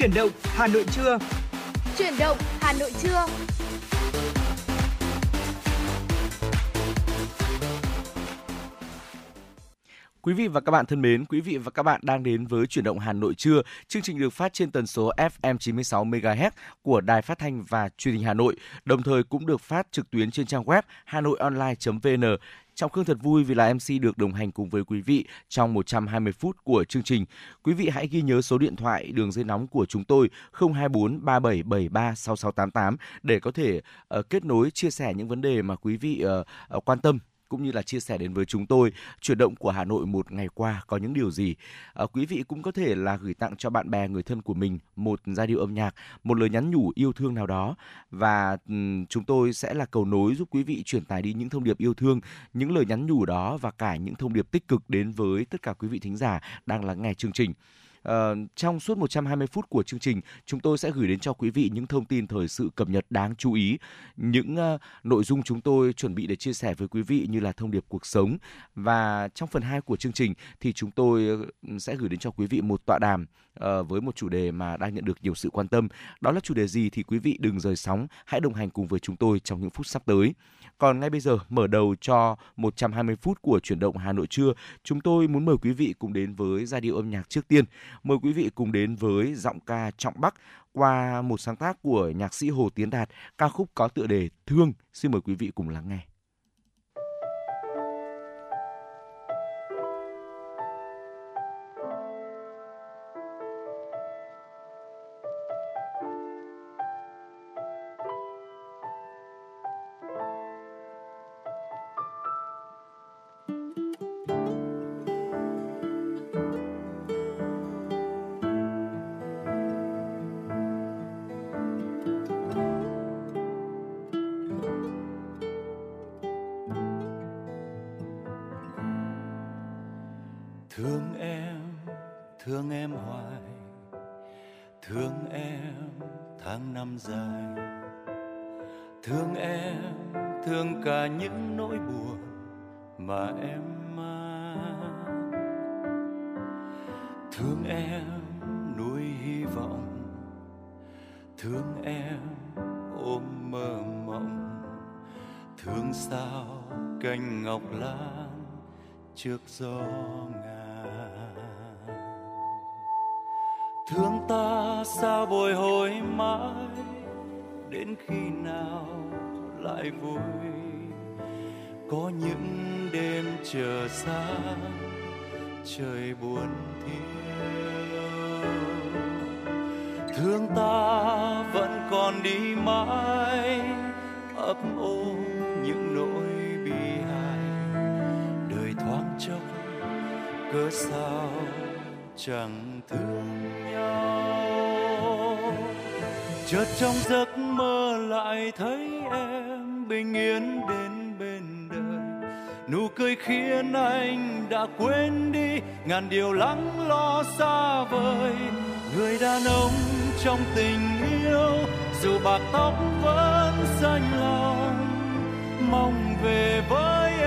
Chuyển động Hà Nội trưa. Chuyển động Hà Nội trưa. Quý vị và các bạn thân mến, quý vị và các bạn đang đến với chuyển động Hà Nội trưa. Chương trình được phát trên tần số FM 96 MHz của Đài Phát thanh và Truyền hình Hà Nội, đồng thời cũng được phát trực tuyến trên trang web hanoionline.vn. Trọng Khương thật vui vì là MC được đồng hành cùng với quý vị trong 120 phút của chương trình. Quý vị hãy ghi nhớ số điện thoại đường dây nóng của chúng tôi 024 3773 6688 để có thể uh, kết nối chia sẻ những vấn đề mà quý vị uh, uh, quan tâm cũng như là chia sẻ đến với chúng tôi chuyển động của Hà Nội một ngày qua có những điều gì. À, quý vị cũng có thể là gửi tặng cho bạn bè người thân của mình một giai điệu âm nhạc, một lời nhắn nhủ yêu thương nào đó và um, chúng tôi sẽ là cầu nối giúp quý vị truyền tải đi những thông điệp yêu thương, những lời nhắn nhủ đó và cả những thông điệp tích cực đến với tất cả quý vị thính giả đang lắng nghe chương trình. Uh, trong suốt 120 phút của chương trình, chúng tôi sẽ gửi đến cho quý vị những thông tin thời sự cập nhật đáng chú ý, những uh, nội dung chúng tôi chuẩn bị để chia sẻ với quý vị như là thông điệp cuộc sống và trong phần 2 của chương trình thì chúng tôi ừ, sẽ gửi đến cho quý vị một tọa đàm uh, với một chủ đề mà đang nhận được nhiều sự quan tâm. Đó là chủ đề gì thì quý vị đừng rời sóng, hãy đồng hành cùng với chúng tôi trong những phút sắp tới. Còn ngay bây giờ, mở đầu cho 120 phút của chuyển động Hà Nội trưa, chúng tôi muốn mời quý vị cùng đến với giai điệu âm nhạc trước tiên. Mời quý vị cùng đến với giọng ca Trọng Bắc qua một sáng tác của nhạc sĩ Hồ Tiến Đạt, ca khúc có tựa đề Thương. Xin mời quý vị cùng lắng nghe. Trước gió ngàn. Thương ta sao bồi hồi mãi, đến khi nào lại vui? Có những đêm chờ xa trời buồn thiêu. Thương ta vẫn còn đi mãi sao chẳng thương nhau. Chợt trong giấc mơ lại thấy em bình yên đến bên đời. Nụ cười khiến anh đã quên đi, ngàn điều lắng lo xa vời. Người đàn ông trong tình yêu, dù bạc tóc vẫn xanh lòng mong về với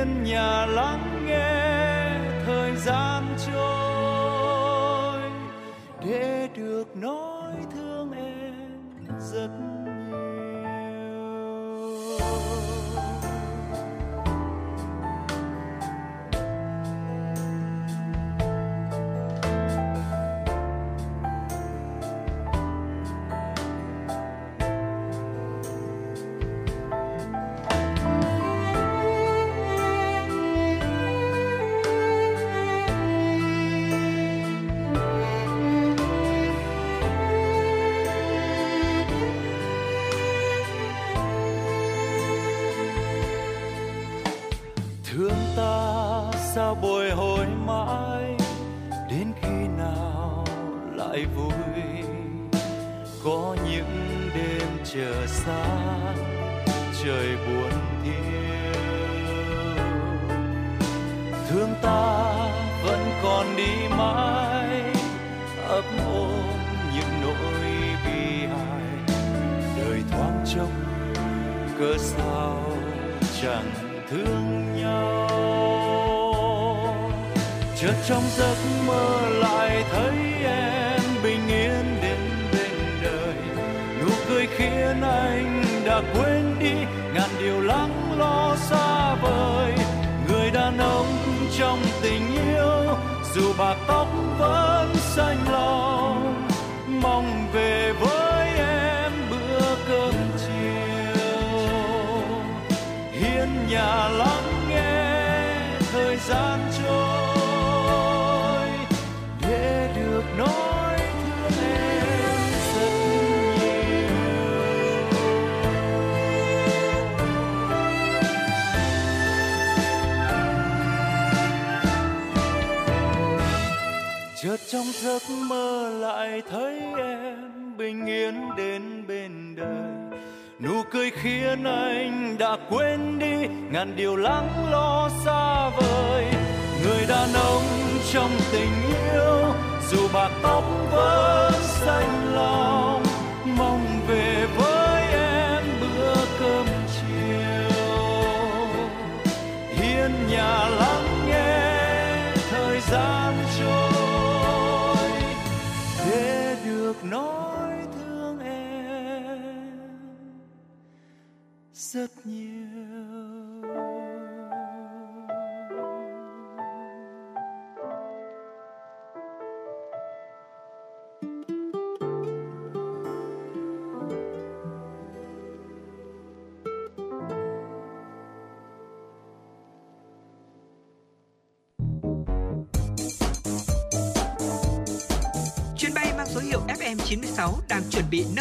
hiên nhà lắng nghe thời gian trôi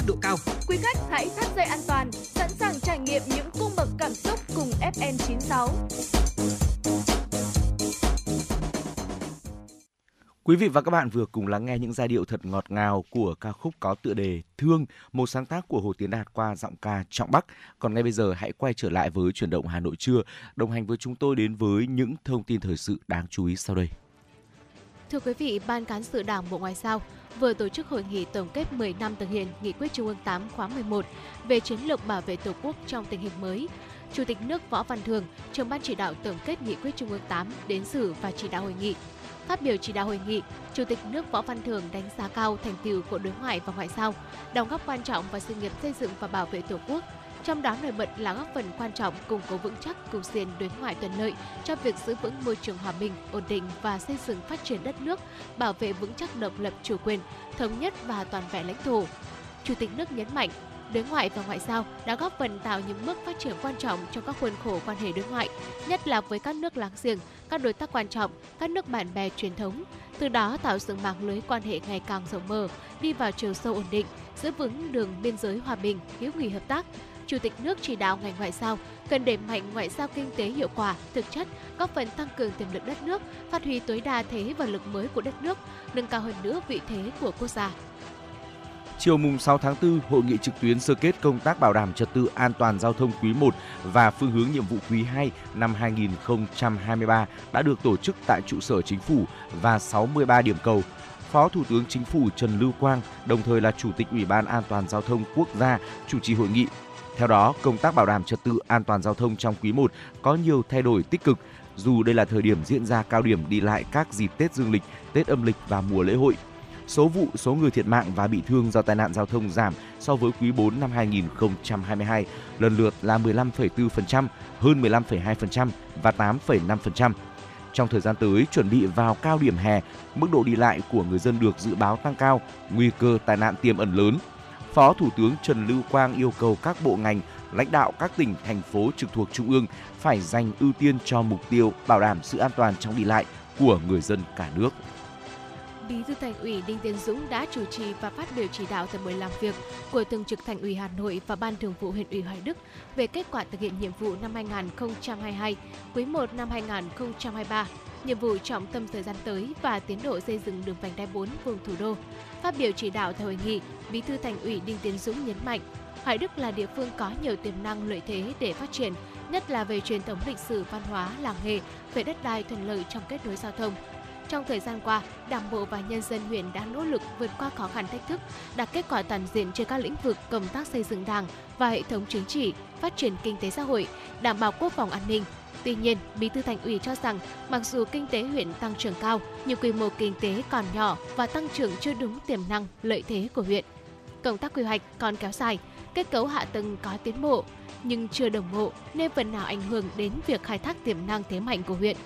độ cao. Quý khách hãy thắt dây an toàn, sẵn sàng trải nghiệm những cung bậc cảm xúc cùng FN96. Quý vị và các bạn vừa cùng lắng nghe những giai điệu thật ngọt ngào của ca khúc có tựa đề Thương, một sáng tác của Hồ Tiến Đạt qua giọng ca Trọng Bắc. Còn ngay bây giờ hãy quay trở lại với chuyển động Hà Nội trưa, đồng hành với chúng tôi đến với những thông tin thời sự đáng chú ý sau đây. Thưa quý vị, Ban Cán sự Đảng Bộ Ngoại giao vừa tổ chức hội nghị tổng kết 10 năm thực hiện Nghị quyết Trung ương 8 khóa 11 về chiến lược bảo vệ Tổ quốc trong tình hình mới. Chủ tịch nước Võ Văn Thường, trưởng ban chỉ đạo tổng kết Nghị quyết Trung ương 8 đến dự và chỉ đạo hội nghị. Phát biểu chỉ đạo hội nghị, Chủ tịch nước Võ Văn Thường đánh giá cao thành tựu của đối ngoại và ngoại giao, đóng góp quan trọng vào sự nghiệp xây dựng và bảo vệ Tổ quốc, trong đó nổi bật là góp phần quan trọng củng cố vững chắc cục diện đối ngoại thuận lợi cho việc giữ vững môi trường hòa bình, ổn định và xây dựng phát triển đất nước, bảo vệ vững chắc độc lập chủ quyền, thống nhất và toàn vẹn lãnh thổ. Chủ tịch nước nhấn mạnh, đối ngoại và ngoại giao đã góp phần tạo những bước phát triển quan trọng trong các khuôn khổ quan hệ đối ngoại, nhất là với các nước láng giềng, các đối tác quan trọng, các nước bạn bè truyền thống, từ đó tạo dựng mạng lưới quan hệ ngày càng rộng mở, đi vào chiều sâu ổn định, giữ vững đường biên giới hòa bình, hữu nghị hợp tác. Chủ tịch nước chỉ đạo ngành ngoại giao cần đẩy mạnh ngoại giao kinh tế hiệu quả, thực chất, góp phần tăng cường tiềm lực đất nước, phát huy tối đa thế và lực mới của đất nước, nâng cao hơn nữa vị thế của quốc gia. Chiều mùng 6 tháng 4, hội nghị trực tuyến sơ kết công tác bảo đảm trật tự an toàn giao thông quý 1 và phương hướng nhiệm vụ quý 2 năm 2023 đã được tổ chức tại trụ sở chính phủ và 63 điểm cầu. Phó Thủ tướng Chính phủ Trần Lưu Quang, đồng thời là Chủ tịch Ủy ban An toàn giao thông quốc gia, chủ trì hội nghị. Theo đó, công tác bảo đảm trật tự an toàn giao thông trong quý 1 có nhiều thay đổi tích cực, dù đây là thời điểm diễn ra cao điểm đi lại các dịp Tết Dương lịch, Tết âm lịch và mùa lễ hội số vụ, số người thiệt mạng và bị thương do tai nạn giao thông giảm so với quý 4 năm 2022, lần lượt là 15,4%, hơn 15,2% và 8,5%. Trong thời gian tới, chuẩn bị vào cao điểm hè, mức độ đi lại của người dân được dự báo tăng cao, nguy cơ tai nạn tiềm ẩn lớn. Phó Thủ tướng Trần Lưu Quang yêu cầu các bộ ngành, lãnh đạo các tỉnh, thành phố trực thuộc Trung ương phải dành ưu tiên cho mục tiêu bảo đảm sự an toàn trong đi lại của người dân cả nước. Bí thư Thành ủy Đinh Tiến Dũng đã chủ trì và phát biểu chỉ đạo tại buổi làm việc của Thường trực Thành ủy Hà Nội và Ban Thường vụ huyện ủy Hoài Đức về kết quả thực hiện nhiệm vụ năm 2022, quý 1 năm 2023, nhiệm vụ trọng tâm thời gian tới và tiến độ xây dựng đường vành đai 4 vùng thủ đô. Phát biểu chỉ đạo tại hội nghị, Bí thư Thành ủy Đinh Tiến Dũng nhấn mạnh, Hoài Đức là địa phương có nhiều tiềm năng lợi thế để phát triển, nhất là về truyền thống lịch sử văn hóa, làng nghề, về đất đai thuận lợi trong kết nối giao thông, trong thời gian qua, Đảng bộ và nhân dân huyện đã nỗ lực vượt qua khó khăn thách thức, đạt kết quả toàn diện trên các lĩnh vực công tác xây dựng Đảng và hệ thống chính trị, phát triển kinh tế xã hội, đảm bảo quốc phòng an ninh. Tuy nhiên, Bí thư Thành ủy cho rằng mặc dù kinh tế huyện tăng trưởng cao, nhưng quy mô kinh tế còn nhỏ và tăng trưởng chưa đúng tiềm năng, lợi thế của huyện. Công tác quy hoạch còn kéo dài, kết cấu hạ tầng có tiến bộ nhưng chưa đồng bộ nên phần nào ảnh hưởng đến việc khai thác tiềm năng thế mạnh của huyện.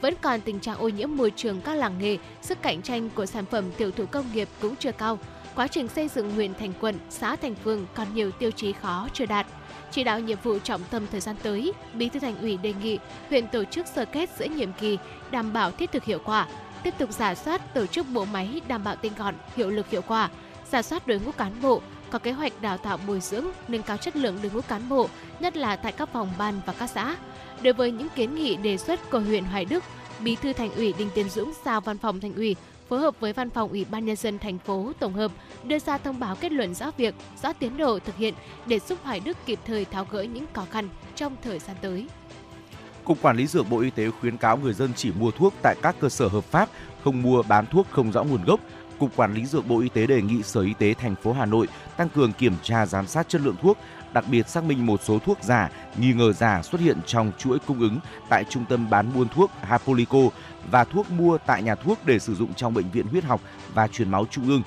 Vẫn còn tình trạng ô nhiễm môi trường các làng nghề, sức cạnh tranh của sản phẩm tiểu thủ công nghiệp cũng chưa cao. Quá trình xây dựng huyện thành quận, xã thành phường còn nhiều tiêu chí khó chưa đạt. Chỉ đạo nhiệm vụ trọng tâm thời gian tới, Bí thư Thành ủy đề nghị huyện tổ chức sơ kết giữa nhiệm kỳ, đảm bảo thiết thực hiệu quả, tiếp tục giả soát tổ chức bộ máy đảm bảo tinh gọn, hiệu lực hiệu quả, giả soát đội ngũ cán bộ, có kế hoạch đào tạo bồi dưỡng, nâng cao chất lượng đội ngũ cán bộ, nhất là tại các phòng ban và các xã. Đối với những kiến nghị đề xuất của huyện Hoài Đức, Bí thư Thành ủy Đinh Tiến Dũng giao Văn phòng Thành ủy phối hợp với Văn phòng Ủy ban nhân dân thành phố tổng hợp đưa ra thông báo kết luận rõ việc, rõ tiến độ thực hiện để giúp Hoài Đức kịp thời tháo gỡ những khó khăn trong thời gian tới. Cục Quản lý Dược Bộ Y tế khuyến cáo người dân chỉ mua thuốc tại các cơ sở hợp pháp, không mua bán thuốc không rõ nguồn gốc. Cục Quản lý Dược Bộ Y tế đề nghị Sở Y tế thành phố Hà Nội tăng cường kiểm tra giám sát chất lượng thuốc, đặc biệt xác minh một số thuốc giả, nghi ngờ giả xuất hiện trong chuỗi cung ứng tại trung tâm bán buôn thuốc Hapolico và thuốc mua tại nhà thuốc để sử dụng trong bệnh viện huyết học và truyền máu trung ương.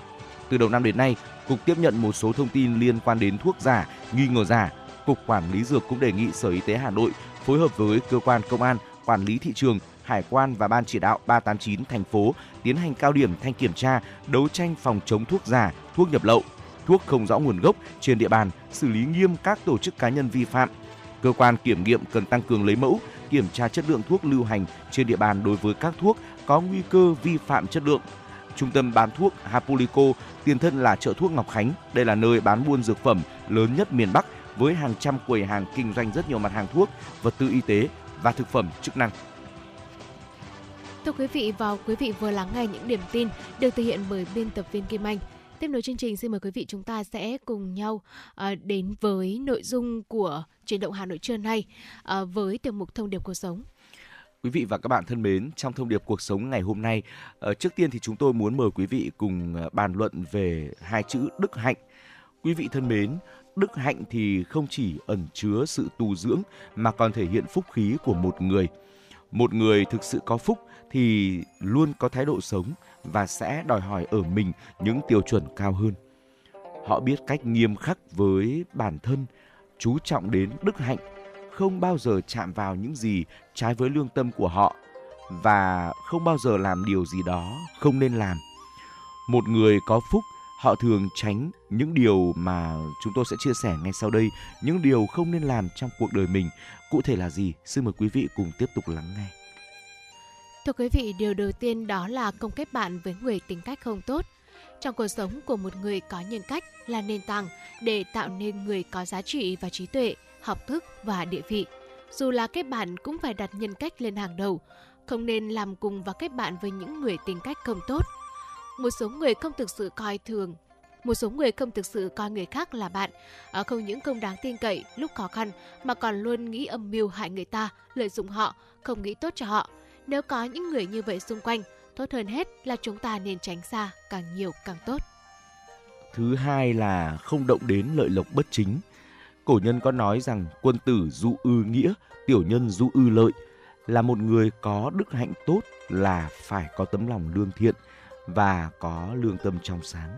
Từ đầu năm đến nay, cục tiếp nhận một số thông tin liên quan đến thuốc giả, nghi ngờ giả. Cục Quản lý dược cũng đề nghị Sở Y tế Hà Nội phối hợp với cơ quan công an, quản lý thị trường, hải quan và ban chỉ đạo 389 thành phố tiến hành cao điểm thanh kiểm tra, đấu tranh phòng chống thuốc giả, thuốc nhập lậu, thuốc không rõ nguồn gốc trên địa bàn, xử lý nghiêm các tổ chức cá nhân vi phạm. Cơ quan kiểm nghiệm cần tăng cường lấy mẫu, kiểm tra chất lượng thuốc lưu hành trên địa bàn đối với các thuốc có nguy cơ vi phạm chất lượng. Trung tâm bán thuốc Hapulico, tiền thân là chợ thuốc Ngọc Khánh. Đây là nơi bán buôn dược phẩm lớn nhất miền Bắc với hàng trăm quầy hàng kinh doanh rất nhiều mặt hàng thuốc, vật tư y tế và thực phẩm chức năng. Thưa quý vị, và quý vị vừa lắng nghe những điểm tin được thực hiện bởi biên tập viên Kim Anh. Tiếp nối chương trình, xin mời quý vị chúng ta sẽ cùng nhau à, đến với nội dung của chuyển động Hà Nội trưa nay à, với tiểu mục thông điệp cuộc sống. Quý vị và các bạn thân mến, trong thông điệp cuộc sống ngày hôm nay, ờ, trước tiên thì chúng tôi muốn mời quý vị cùng ờ, bàn luận về hai chữ đức hạnh. Quý vị thân mến, đức hạnh thì không chỉ ẩn chứa sự tu dưỡng mà còn thể hiện phúc khí của một người. Một người thực sự có phúc thì luôn có thái độ sống và sẽ đòi hỏi ở mình những tiêu chuẩn cao hơn. Họ biết cách nghiêm khắc với bản thân, chú trọng đến đức hạnh, không bao giờ chạm vào những gì trái với lương tâm của họ và không bao giờ làm điều gì đó không nên làm. Một người có phúc, họ thường tránh những điều mà chúng tôi sẽ chia sẻ ngay sau đây, những điều không nên làm trong cuộc đời mình. Cụ thể là gì? Xin mời quý vị cùng tiếp tục lắng nghe. Thưa quý vị, điều đầu tiên đó là không kết bạn với người tính cách không tốt. Trong cuộc sống của một người có nhân cách là nền tảng để tạo nên người có giá trị và trí tuệ, học thức và địa vị. Dù là kết bạn cũng phải đặt nhân cách lên hàng đầu, không nên làm cùng và kết bạn với những người tính cách không tốt. Một số người không thực sự coi thường một số người không thực sự coi người khác là bạn, ờ, không những không đáng tin cậy lúc khó khăn mà còn luôn nghĩ âm mưu hại người ta, lợi dụng họ, không nghĩ tốt cho họ. Nếu có những người như vậy xung quanh, tốt hơn hết là chúng ta nên tránh xa càng nhiều càng tốt. Thứ hai là không động đến lợi lộc bất chính. Cổ nhân có nói rằng quân tử dụ ư nghĩa, tiểu nhân dụ ư lợi. Là một người có đức hạnh tốt là phải có tấm lòng lương thiện và có lương tâm trong sáng.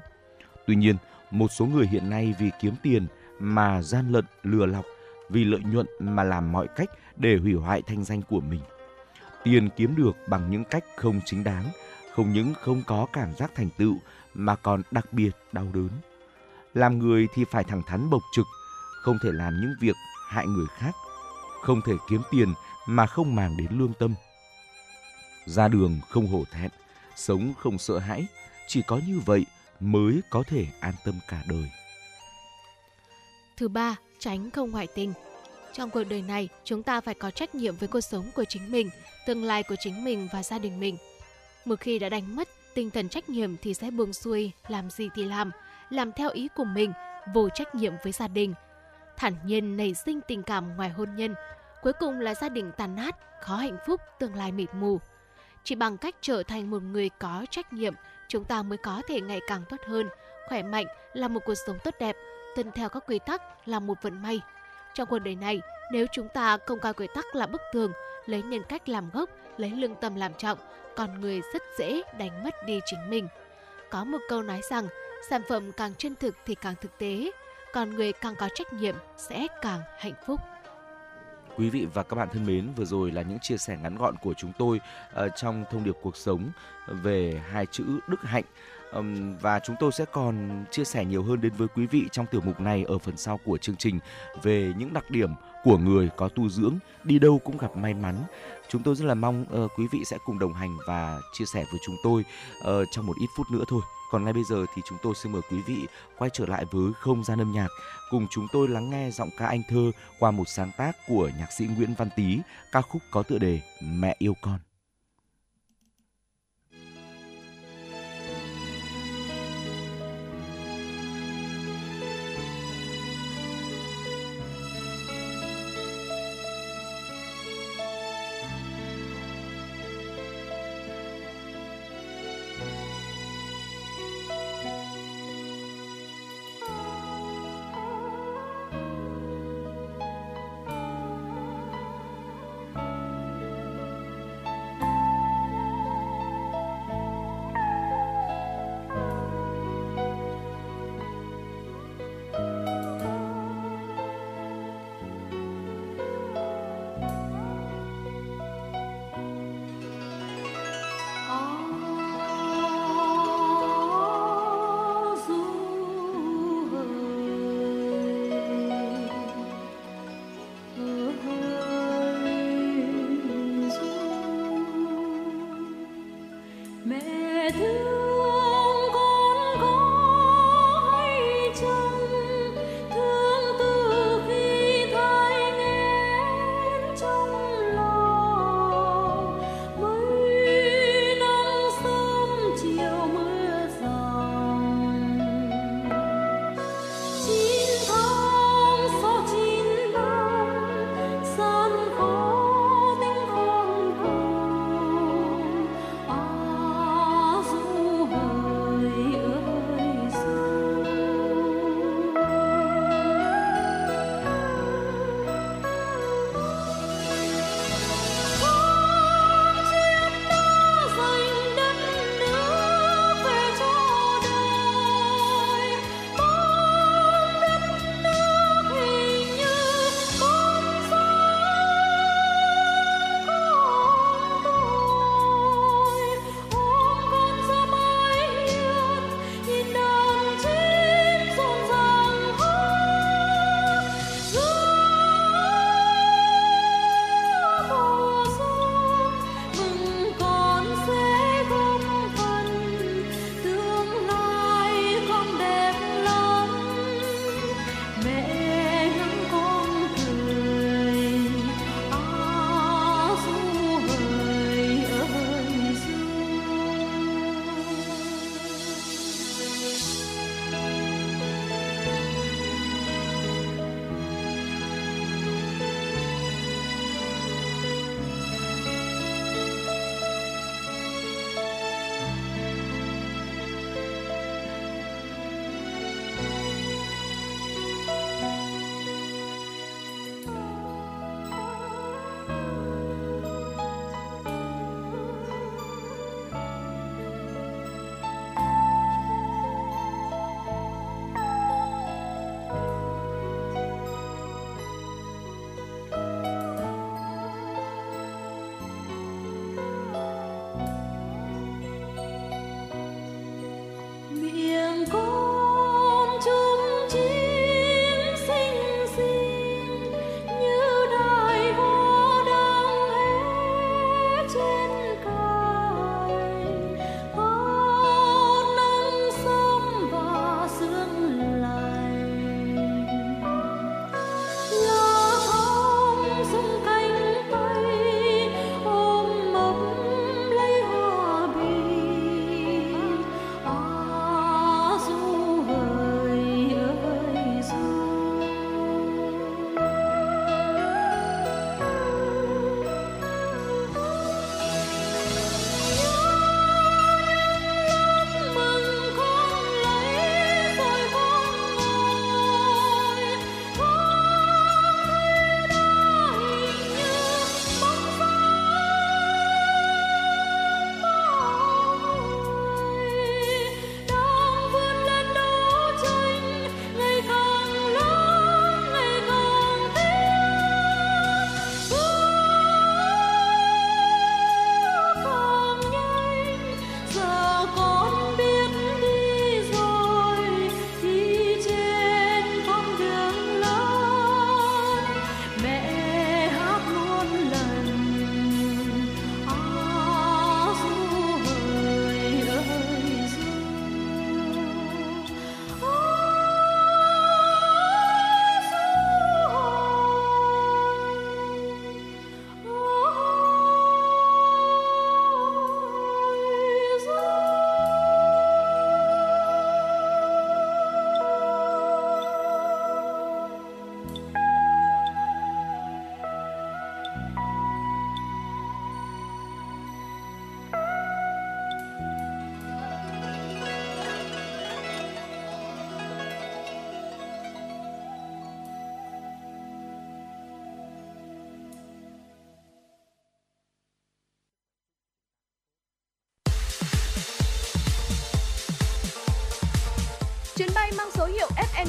Tuy nhiên, một số người hiện nay vì kiếm tiền mà gian lận lừa lọc, vì lợi nhuận mà làm mọi cách để hủy hoại thanh danh của mình tiền kiếm được bằng những cách không chính đáng, không những không có cảm giác thành tựu mà còn đặc biệt đau đớn. Làm người thì phải thẳng thắn bộc trực, không thể làm những việc hại người khác, không thể kiếm tiền mà không màng đến lương tâm. Ra đường không hổ thẹn, sống không sợ hãi, chỉ có như vậy mới có thể an tâm cả đời. Thứ ba, tránh không ngoại tình. Trong cuộc đời này, chúng ta phải có trách nhiệm với cuộc sống của chính mình, tương lai của chính mình và gia đình mình. Một khi đã đánh mất tinh thần trách nhiệm thì sẽ buông xuôi, làm gì thì làm, làm theo ý của mình, vô trách nhiệm với gia đình. Thản nhiên nảy sinh tình cảm ngoài hôn nhân, cuối cùng là gia đình tàn nát, khó hạnh phúc, tương lai mịt mù. Chỉ bằng cách trở thành một người có trách nhiệm, chúng ta mới có thể ngày càng tốt hơn, khỏe mạnh là một cuộc sống tốt đẹp, tuân theo các quy tắc là một vận may trong cuộc đời này, nếu chúng ta không coi quy tắc là bức tường, lấy nhân cách làm gốc, lấy lương tâm làm trọng, con người rất dễ đánh mất đi chính mình. Có một câu nói rằng, sản phẩm càng chân thực thì càng thực tế, con người càng có trách nhiệm sẽ càng hạnh phúc. Quý vị và các bạn thân mến, vừa rồi là những chia sẻ ngắn gọn của chúng tôi uh, trong thông điệp cuộc sống về hai chữ đức hạnh. Và chúng tôi sẽ còn chia sẻ nhiều hơn đến với quý vị trong tiểu mục này ở phần sau của chương trình về những đặc điểm của người có tu dưỡng, đi đâu cũng gặp may mắn. Chúng tôi rất là mong uh, quý vị sẽ cùng đồng hành và chia sẻ với chúng tôi uh, trong một ít phút nữa thôi. Còn ngay bây giờ thì chúng tôi xin mời quý vị quay trở lại với không gian âm nhạc, cùng chúng tôi lắng nghe giọng ca anh thơ qua một sáng tác của nhạc sĩ Nguyễn Văn Tý, ca khúc có tựa đề Mẹ yêu con.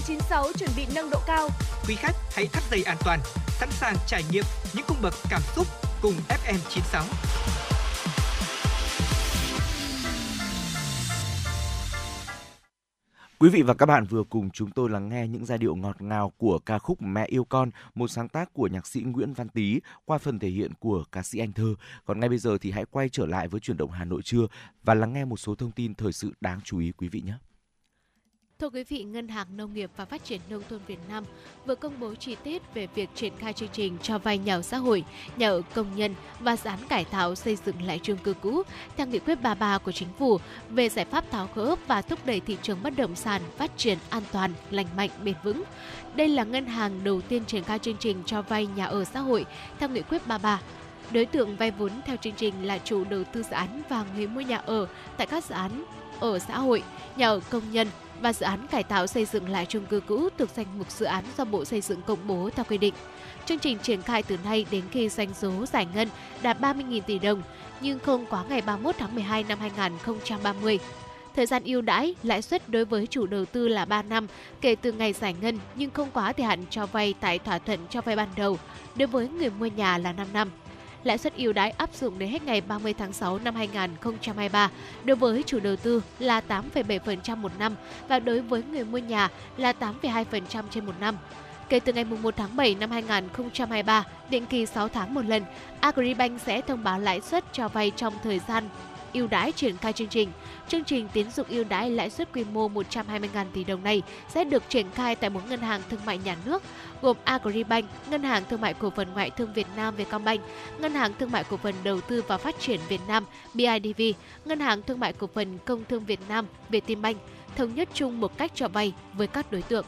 Hiệu FN96 chuẩn bị nâng độ cao. Quý khách hãy thắt dây an toàn, sẵn sàng trải nghiệm những cung bậc cảm xúc cùng FN96. Quý vị và các bạn vừa cùng chúng tôi lắng nghe những giai điệu ngọt ngào của ca khúc Mẹ yêu con, một sáng tác của nhạc sĩ Nguyễn Văn Tý qua phần thể hiện của ca sĩ Anh Thơ. Còn ngay bây giờ thì hãy quay trở lại với chuyển động Hà Nội trưa và lắng nghe một số thông tin thời sự đáng chú ý quý vị nhé. Thưa quý vị, Ngân hàng Nông nghiệp và Phát triển Nông thôn Việt Nam vừa công bố chi tiết về việc triển khai chương trình cho vay nhà ở xã hội, nhà ở công nhân và dự án cải tạo xây dựng lại chung cư cũ theo nghị quyết 33 của chính phủ về giải pháp tháo gỡ và thúc đẩy thị trường bất động sản phát triển an toàn, lành mạnh, bền vững. Đây là ngân hàng đầu tiên triển khai chương trình cho vay nhà ở xã hội theo nghị quyết 33 Đối tượng vay vốn theo chương trình là chủ đầu tư dự án và người mua nhà ở tại các dự án ở xã hội, nhà ở công nhân, và dự án cải tạo xây dựng lại chung cư cũ thuộc danh mục dự án do Bộ Xây dựng công bố theo quy định. Chương trình triển khai từ nay đến khi doanh số giải ngân đạt 30.000 tỷ đồng, nhưng không quá ngày 31 tháng 12 năm 2030. Thời gian ưu đãi, lãi suất đối với chủ đầu tư là 3 năm kể từ ngày giải ngân nhưng không quá thời hạn cho vay tại thỏa thuận cho vay ban đầu. Đối với người mua nhà là 5 năm lãi suất ưu đãi áp dụng đến hết ngày 30 tháng 6 năm 2023 đối với chủ đầu tư là 8,7% một năm và đối với người mua nhà là 8,2% trên một năm. Kể từ ngày 1 tháng 7 năm 2023, định kỳ 6 tháng một lần, Agribank sẽ thông báo lãi suất cho vay trong thời gian ưu đãi triển khai chương trình. Chương trình tín dụng ưu đãi lãi suất quy mô 120.000 tỷ đồng này sẽ được triển khai tại bốn ngân hàng thương mại nhà nước gồm Agribank, Ngân hàng Thương mại Cổ phần Ngoại thương Việt Nam Vietcombank, Ngân hàng Thương mại Cổ phần Đầu tư và Phát triển Việt Nam BIDV, Ngân hàng Thương mại Cổ phần Công thương Việt Nam Vietinbank thống nhất chung một cách cho vay với các đối tượng.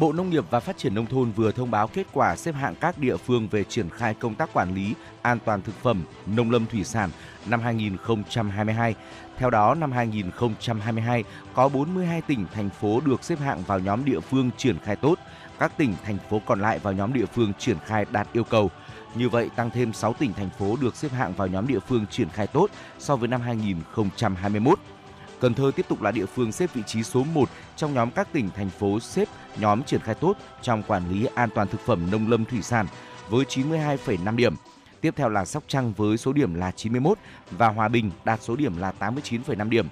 Bộ Nông nghiệp và Phát triển Nông thôn vừa thông báo kết quả xếp hạng các địa phương về triển khai công tác quản lý an toàn thực phẩm, nông lâm thủy sản năm 2022. Theo đó, năm 2022 có 42 tỉnh, thành phố được xếp hạng vào nhóm địa phương triển khai tốt, các tỉnh, thành phố còn lại vào nhóm địa phương triển khai đạt yêu cầu. Như vậy, tăng thêm 6 tỉnh, thành phố được xếp hạng vào nhóm địa phương triển khai tốt so với năm 2021. Cần Thơ tiếp tục là địa phương xếp vị trí số 1 trong nhóm các tỉnh, thành phố xếp nhóm triển khai tốt trong quản lý an toàn thực phẩm nông lâm thủy sản với 92,5 điểm. Tiếp theo là Sóc Trăng với số điểm là 91 và Hòa Bình đạt số điểm là 89,5 điểm.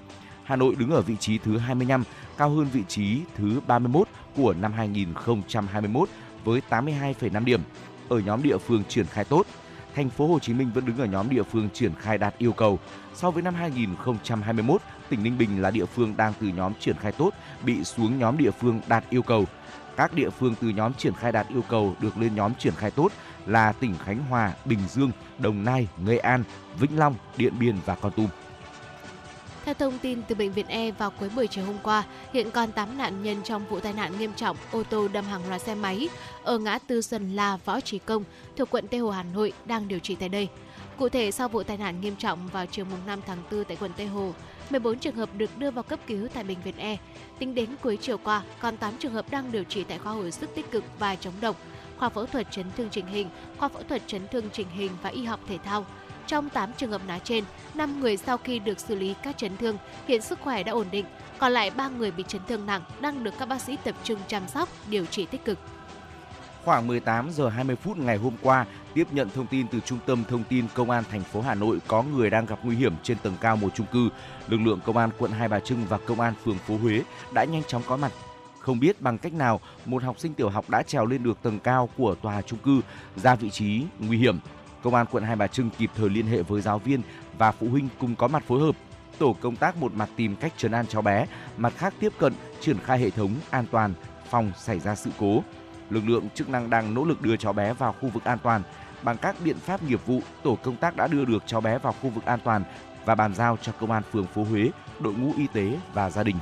Hà Nội đứng ở vị trí thứ 25, cao hơn vị trí thứ 31 của năm 2021 với 82,5 điểm. Ở nhóm địa phương triển khai tốt, thành phố Hồ Chí Minh vẫn đứng ở nhóm địa phương triển khai đạt yêu cầu. So với năm 2021, tỉnh Ninh Bình là địa phương đang từ nhóm triển khai tốt bị xuống nhóm địa phương đạt yêu cầu. Các địa phương từ nhóm triển khai đạt yêu cầu được lên nhóm triển khai tốt là tỉnh Khánh Hòa, Bình Dương, Đồng Nai, Nghệ An, Vĩnh Long, Điện Biên và Con Tum. Theo thông tin từ bệnh viện E vào cuối buổi chiều hôm qua, hiện còn 8 nạn nhân trong vụ tai nạn nghiêm trọng ô tô đâm hàng loạt xe máy ở ngã tư Xuân La Võ Trí Công thuộc quận Tây Hồ Hà Nội đang điều trị tại đây. Cụ thể, sau vụ tai nạn nghiêm trọng vào chiều 5 tháng 4 tại quận Tây Hồ, 14 trường hợp được đưa vào cấp cứu tại bệnh viện E. Tính đến cuối chiều qua, còn 8 trường hợp đang điều trị tại khoa hồi sức tích cực và chống độc, khoa phẫu thuật chấn thương chỉnh hình, khoa phẫu thuật chấn thương chỉnh hình và y học thể thao. Trong 8 trường hợp nói trên, 5 người sau khi được xử lý các chấn thương hiện sức khỏe đã ổn định, còn lại 3 người bị chấn thương nặng đang được các bác sĩ tập trung chăm sóc, điều trị tích cực. Khoảng 18 giờ 20 phút ngày hôm qua, tiếp nhận thông tin từ Trung tâm Thông tin Công an thành phố Hà Nội có người đang gặp nguy hiểm trên tầng cao một chung cư. Lực lượng Công an quận Hai Bà Trưng và Công an phường Phố Huế đã nhanh chóng có mặt. Không biết bằng cách nào, một học sinh tiểu học đã trèo lên được tầng cao của tòa chung cư ra vị trí nguy hiểm. Công an quận Hai Bà Trưng kịp thời liên hệ với giáo viên và phụ huynh cùng có mặt phối hợp. Tổ công tác một mặt tìm cách trấn an cháu bé, mặt khác tiếp cận triển khai hệ thống an toàn phòng xảy ra sự cố. Lực lượng chức năng đang nỗ lực đưa cháu bé vào khu vực an toàn. Bằng các biện pháp nghiệp vụ, tổ công tác đã đưa được cháu bé vào khu vực an toàn và bàn giao cho công an phường Phố Huế, đội ngũ y tế và gia đình.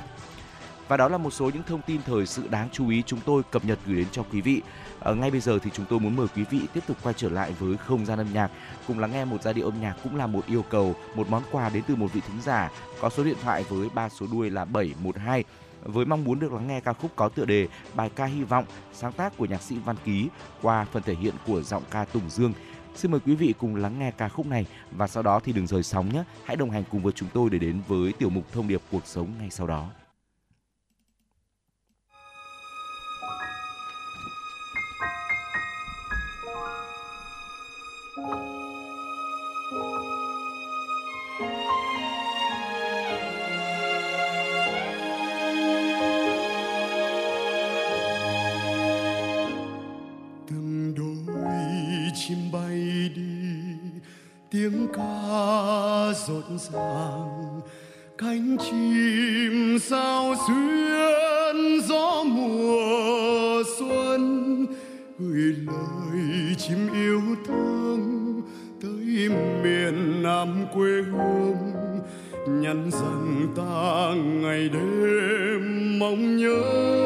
Và đó là một số những thông tin thời sự đáng chú ý chúng tôi cập nhật gửi đến cho quý vị. À, ngay bây giờ thì chúng tôi muốn mời quý vị tiếp tục quay trở lại với không gian âm nhạc, cùng lắng nghe một giai điệu âm nhạc cũng là một yêu cầu, một món quà đến từ một vị thính giả có số điện thoại với ba số đuôi là 712 với mong muốn được lắng nghe ca khúc có tựa đề bài ca hy vọng sáng tác của nhạc sĩ Văn Ký qua phần thể hiện của giọng ca Tùng Dương. Xin mời quý vị cùng lắng nghe ca khúc này và sau đó thì đừng rời sóng nhé. Hãy đồng hành cùng với chúng tôi để đến với tiểu mục thông điệp cuộc sống ngay sau đó. Ràng cánh chim sao xuyên gió mùa xuân, gửi lời chim yêu thương tới miền nam quê hương, nhắn rằng ta ngày đêm mong nhớ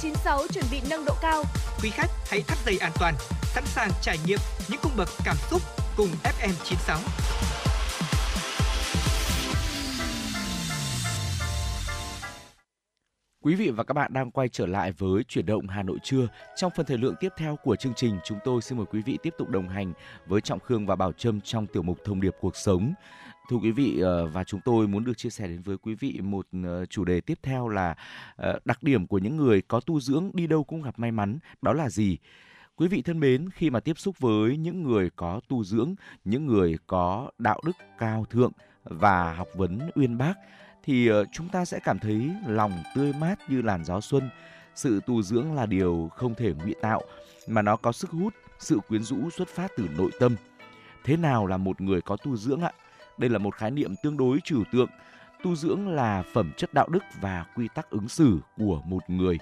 FM96 chuẩn bị nâng độ cao. Quý khách hãy thắt dây an toàn, sẵn sàng trải nghiệm những cung bậc cảm xúc cùng FM96. Quý vị và các bạn đang quay trở lại với chuyển động Hà Nội trưa. Trong phần thời lượng tiếp theo của chương trình, chúng tôi xin mời quý vị tiếp tục đồng hành với Trọng Khương và Bảo Trâm trong tiểu mục Thông điệp cuộc sống. Thưa quý vị ờ, và chúng tôi muốn được chia sẻ đến với quý vị một ờ, chủ đề tiếp theo là ờ, đặc điểm của những người có tu dưỡng đi đâu cũng gặp may mắn, đó là gì? Quý vị thân mến, khi mà tiếp xúc với những người có tu dưỡng, những người có đạo đức cao thượng và học vấn uyên bác thì chúng ta sẽ cảm thấy lòng tươi mát như làn gió xuân. Sự tu dưỡng là điều không thể ngụy tạo mà nó có sức hút, sự quyến rũ xuất phát từ nội tâm. Thế nào là một người có tu dưỡng ạ? Đây là một khái niệm tương đối trừu tượng. Tu dưỡng là phẩm chất đạo đức và quy tắc ứng xử của một người.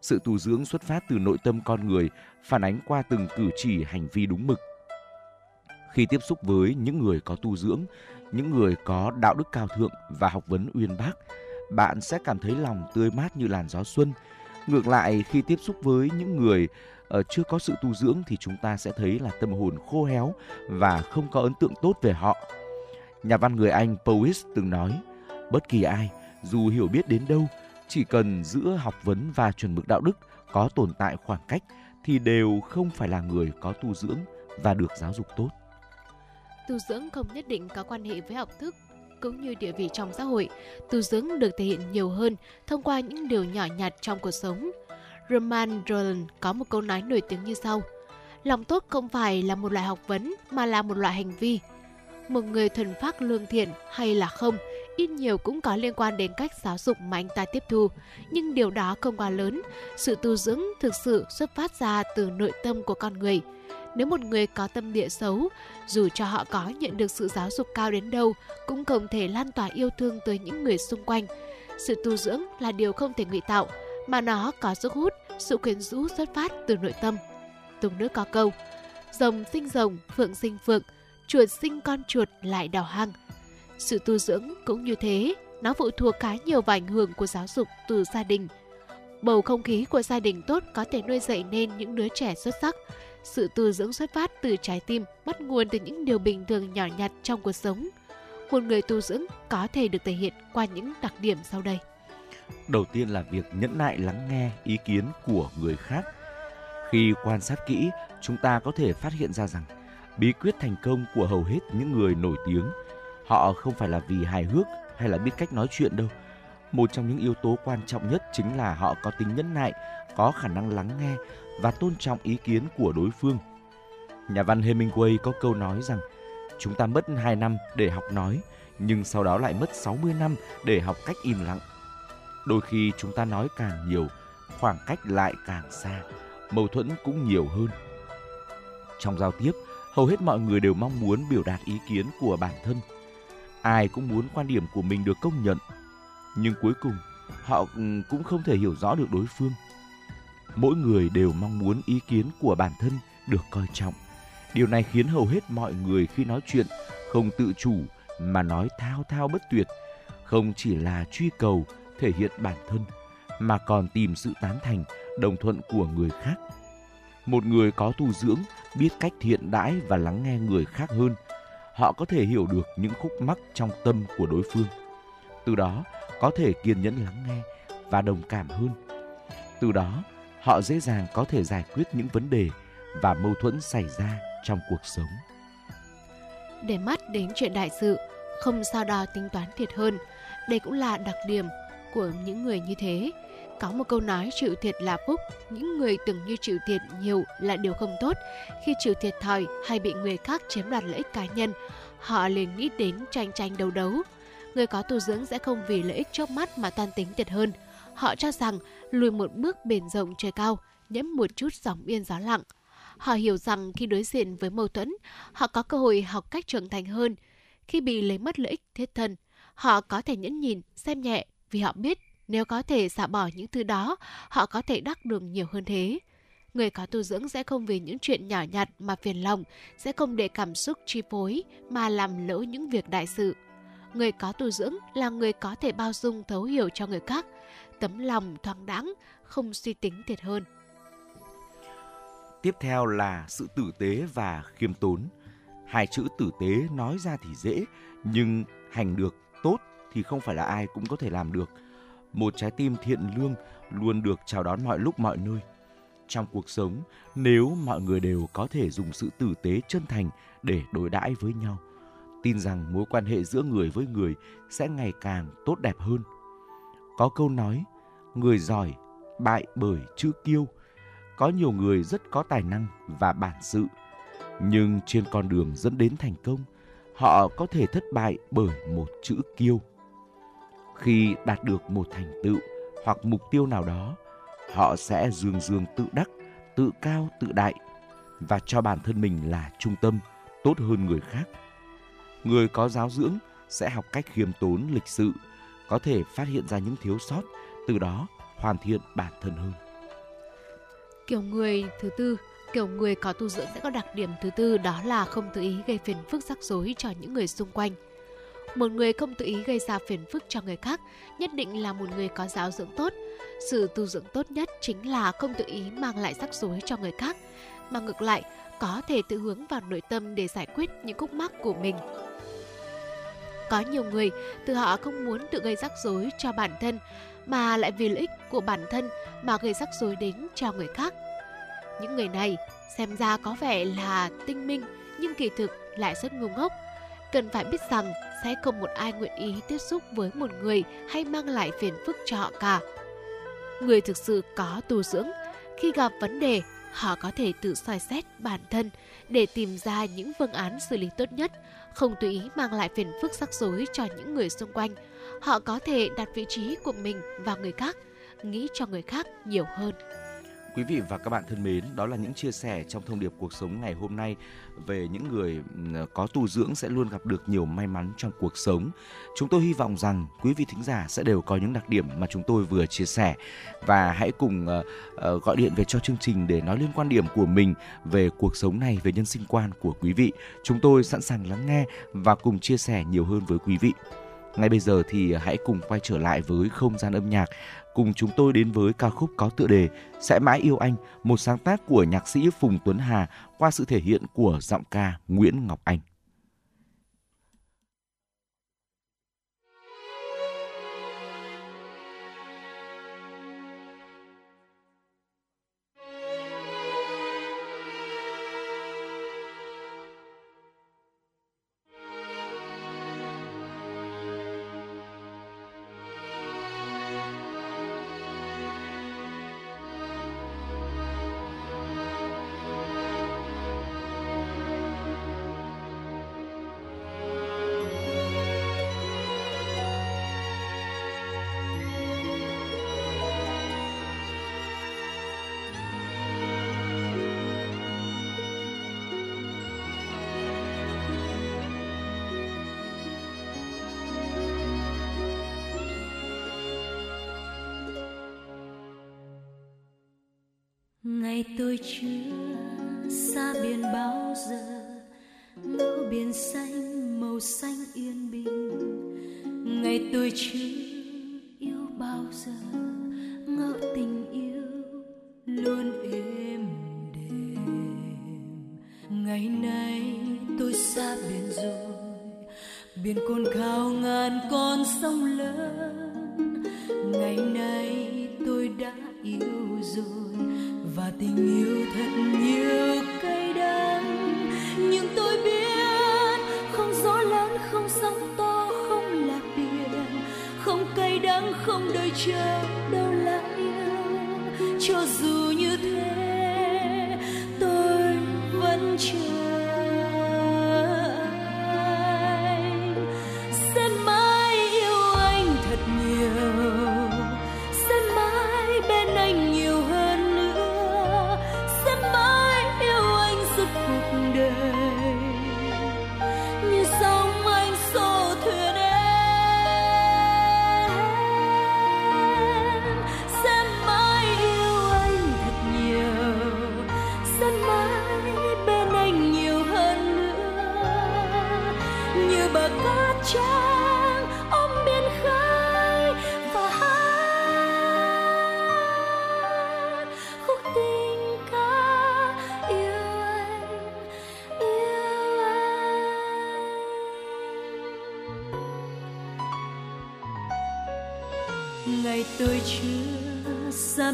Sự tu dưỡng xuất phát từ nội tâm con người, phản ánh qua từng cử chỉ hành vi đúng mực. Khi tiếp xúc với những người có tu dưỡng, những người có đạo đức cao thượng và học vấn uyên bác, bạn sẽ cảm thấy lòng tươi mát như làn gió xuân. Ngược lại, khi tiếp xúc với những người uh, chưa có sự tu dưỡng thì chúng ta sẽ thấy là tâm hồn khô héo và không có ấn tượng tốt về họ. Nhà văn người Anh Powys từng nói, bất kỳ ai, dù hiểu biết đến đâu, chỉ cần giữa học vấn và chuẩn mực đạo đức có tồn tại khoảng cách thì đều không phải là người có tu dưỡng và được giáo dục tốt. Tu dưỡng không nhất định có quan hệ với học thức cũng như địa vị trong xã hội. Tu dưỡng được thể hiện nhiều hơn thông qua những điều nhỏ nhặt trong cuộc sống. Roman Roland có một câu nói nổi tiếng như sau: Lòng tốt không phải là một loại học vấn mà là một loại hành vi một người thuần phát lương thiện hay là không, ít nhiều cũng có liên quan đến cách giáo dục mà anh ta tiếp thu. Nhưng điều đó không quá lớn. Sự tu dưỡng thực sự xuất phát ra từ nội tâm của con người. Nếu một người có tâm địa xấu, dù cho họ có nhận được sự giáo dục cao đến đâu, cũng không thể lan tỏa yêu thương tới những người xung quanh. Sự tu dưỡng là điều không thể ngụy tạo, mà nó có sức hút, sự quyến rũ xuất phát từ nội tâm. Tùng nước có câu, rồng sinh rồng, phượng sinh phượng, chuột sinh con chuột lại đào hang. Sự tu dưỡng cũng như thế, nó phụ thuộc khá nhiều vào ảnh hưởng của giáo dục từ gia đình. Bầu không khí của gia đình tốt có thể nuôi dạy nên những đứa trẻ xuất sắc. Sự tu dưỡng xuất phát từ trái tim, bắt nguồn từ những điều bình thường nhỏ nhặt trong cuộc sống. Một người tu dưỡng có thể được thể hiện qua những đặc điểm sau đây. Đầu tiên là việc nhẫn nại lắng nghe ý kiến của người khác. Khi quan sát kỹ, chúng ta có thể phát hiện ra rằng bí quyết thành công của hầu hết những người nổi tiếng. Họ không phải là vì hài hước hay là biết cách nói chuyện đâu. Một trong những yếu tố quan trọng nhất chính là họ có tính nhẫn nại, có khả năng lắng nghe và tôn trọng ý kiến của đối phương. Nhà văn Hemingway có câu nói rằng, chúng ta mất 2 năm để học nói, nhưng sau đó lại mất 60 năm để học cách im lặng. Đôi khi chúng ta nói càng nhiều, khoảng cách lại càng xa, mâu thuẫn cũng nhiều hơn. Trong giao tiếp hầu hết mọi người đều mong muốn biểu đạt ý kiến của bản thân. Ai cũng muốn quan điểm của mình được công nhận, nhưng cuối cùng họ ừ, cũng không thể hiểu rõ được đối phương. Mỗi người đều mong muốn ý kiến của bản thân được coi trọng. Điều này khiến hầu hết mọi người khi nói chuyện không tự chủ mà nói thao thao bất tuyệt, không chỉ là truy cầu thể hiện bản thân mà còn tìm sự tán thành, đồng thuận của người khác. Một người có tu dưỡng, biết cách thiện đãi và lắng nghe người khác hơn, họ có thể hiểu được những khúc mắc trong tâm của đối phương. Từ đó, có thể kiên nhẫn lắng nghe và đồng cảm hơn. Từ đó, họ dễ dàng có thể giải quyết những vấn đề và mâu thuẫn xảy ra trong cuộc sống. Để mắt đến chuyện đại sự, không sao đo tính toán thiệt hơn. Đây cũng là đặc điểm của những người như thế có một câu nói chịu thiệt là phúc, những người từng như chịu thiệt nhiều là điều không tốt. Khi chịu thiệt thòi hay bị người khác chiếm đoạt lợi ích cá nhân, họ liền nghĩ đến tranh tranh đấu đấu. Người có tu dưỡng sẽ không vì lợi ích chớp mắt mà toan tính thiệt hơn. Họ cho rằng lùi một bước bền rộng trời cao, nhẫm một chút sóng yên gió lặng. Họ hiểu rằng khi đối diện với mâu thuẫn, họ có cơ hội học cách trưởng thành hơn. Khi bị lấy mất lợi ích thiết thân, họ có thể nhẫn nhìn, xem nhẹ vì họ biết nếu có thể xả bỏ những thứ đó, họ có thể đắc được nhiều hơn thế. Người có tu dưỡng sẽ không vì những chuyện nhỏ nhặt mà phiền lòng, sẽ không để cảm xúc chi phối mà làm lỡ những việc đại sự. Người có tu dưỡng là người có thể bao dung thấu hiểu cho người khác. tấm lòng thoáng đãng, không suy tính thiệt hơn. Tiếp theo là sự tử tế và khiêm tốn. Hai chữ tử tế nói ra thì dễ, nhưng hành được tốt thì không phải là ai cũng có thể làm được. Một trái tim thiện lương luôn được chào đón mọi lúc mọi nơi. Trong cuộc sống, nếu mọi người đều có thể dùng sự tử tế chân thành để đối đãi với nhau, tin rằng mối quan hệ giữa người với người sẽ ngày càng tốt đẹp hơn. Có câu nói, người giỏi bại bởi chữ kiêu. Có nhiều người rất có tài năng và bản sự, nhưng trên con đường dẫn đến thành công, họ có thể thất bại bởi một chữ kiêu. Khi đạt được một thành tựu hoặc mục tiêu nào đó, họ sẽ dương dương tự đắc, tự cao tự đại và cho bản thân mình là trung tâm, tốt hơn người khác. Người có giáo dưỡng sẽ học cách khiêm tốn lịch sự, có thể phát hiện ra những thiếu sót, từ đó hoàn thiện bản thân hơn. Kiểu người thứ tư, kiểu người có tu dưỡng sẽ có đặc điểm thứ tư đó là không tự ý gây phiền phức rắc rối cho những người xung quanh. Một người không tự ý gây ra phiền phức cho người khác nhất định là một người có giáo dưỡng tốt. Sự tu dưỡng tốt nhất chính là không tự ý mang lại rắc rối cho người khác, mà ngược lại có thể tự hướng vào nội tâm để giải quyết những khúc mắc của mình. Có nhiều người từ họ không muốn tự gây rắc rối cho bản thân mà lại vì lợi ích của bản thân mà gây rắc rối đến cho người khác. Những người này xem ra có vẻ là tinh minh nhưng kỳ thực lại rất ngu ngốc. Cần phải biết rằng sẽ không một ai nguyện ý tiếp xúc với một người hay mang lại phiền phức cho họ cả. Người thực sự có tu dưỡng, khi gặp vấn đề, họ có thể tự soi xét bản thân để tìm ra những phương án xử lý tốt nhất, không tùy ý mang lại phiền phức rắc rối cho những người xung quanh – họ có thể đặt vị trí của mình vào người khác, nghĩ cho người khác nhiều hơn. Quý vị và các bạn thân mến, đó là những chia sẻ trong thông điệp cuộc sống ngày hôm nay về những người ừ, có tu dưỡng sẽ luôn gặp được nhiều may mắn trong cuộc sống. Chúng tôi hy vọng rằng quý vị thính giả sẽ đều có những đặc điểm mà chúng tôi vừa chia sẻ và hãy cùng uh, uh, gọi điện về cho chương trình để nói lên quan điểm của mình về cuộc sống này, về nhân sinh quan của quý vị. Chúng tôi sẵn sàng lắng nghe và cùng chia sẻ nhiều hơn với quý vị. Ngay bây giờ thì hãy cùng quay trở lại với không gian âm nhạc. Cùng chúng tôi đến với ca khúc có tựa đề Sẽ mãi yêu anh, một sáng tác của nhạc sĩ Phùng Tuấn Hà qua sự thể hiện của giọng ca Nguyễn Ngọc Anh. Ngày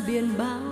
biển bao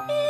anh mãi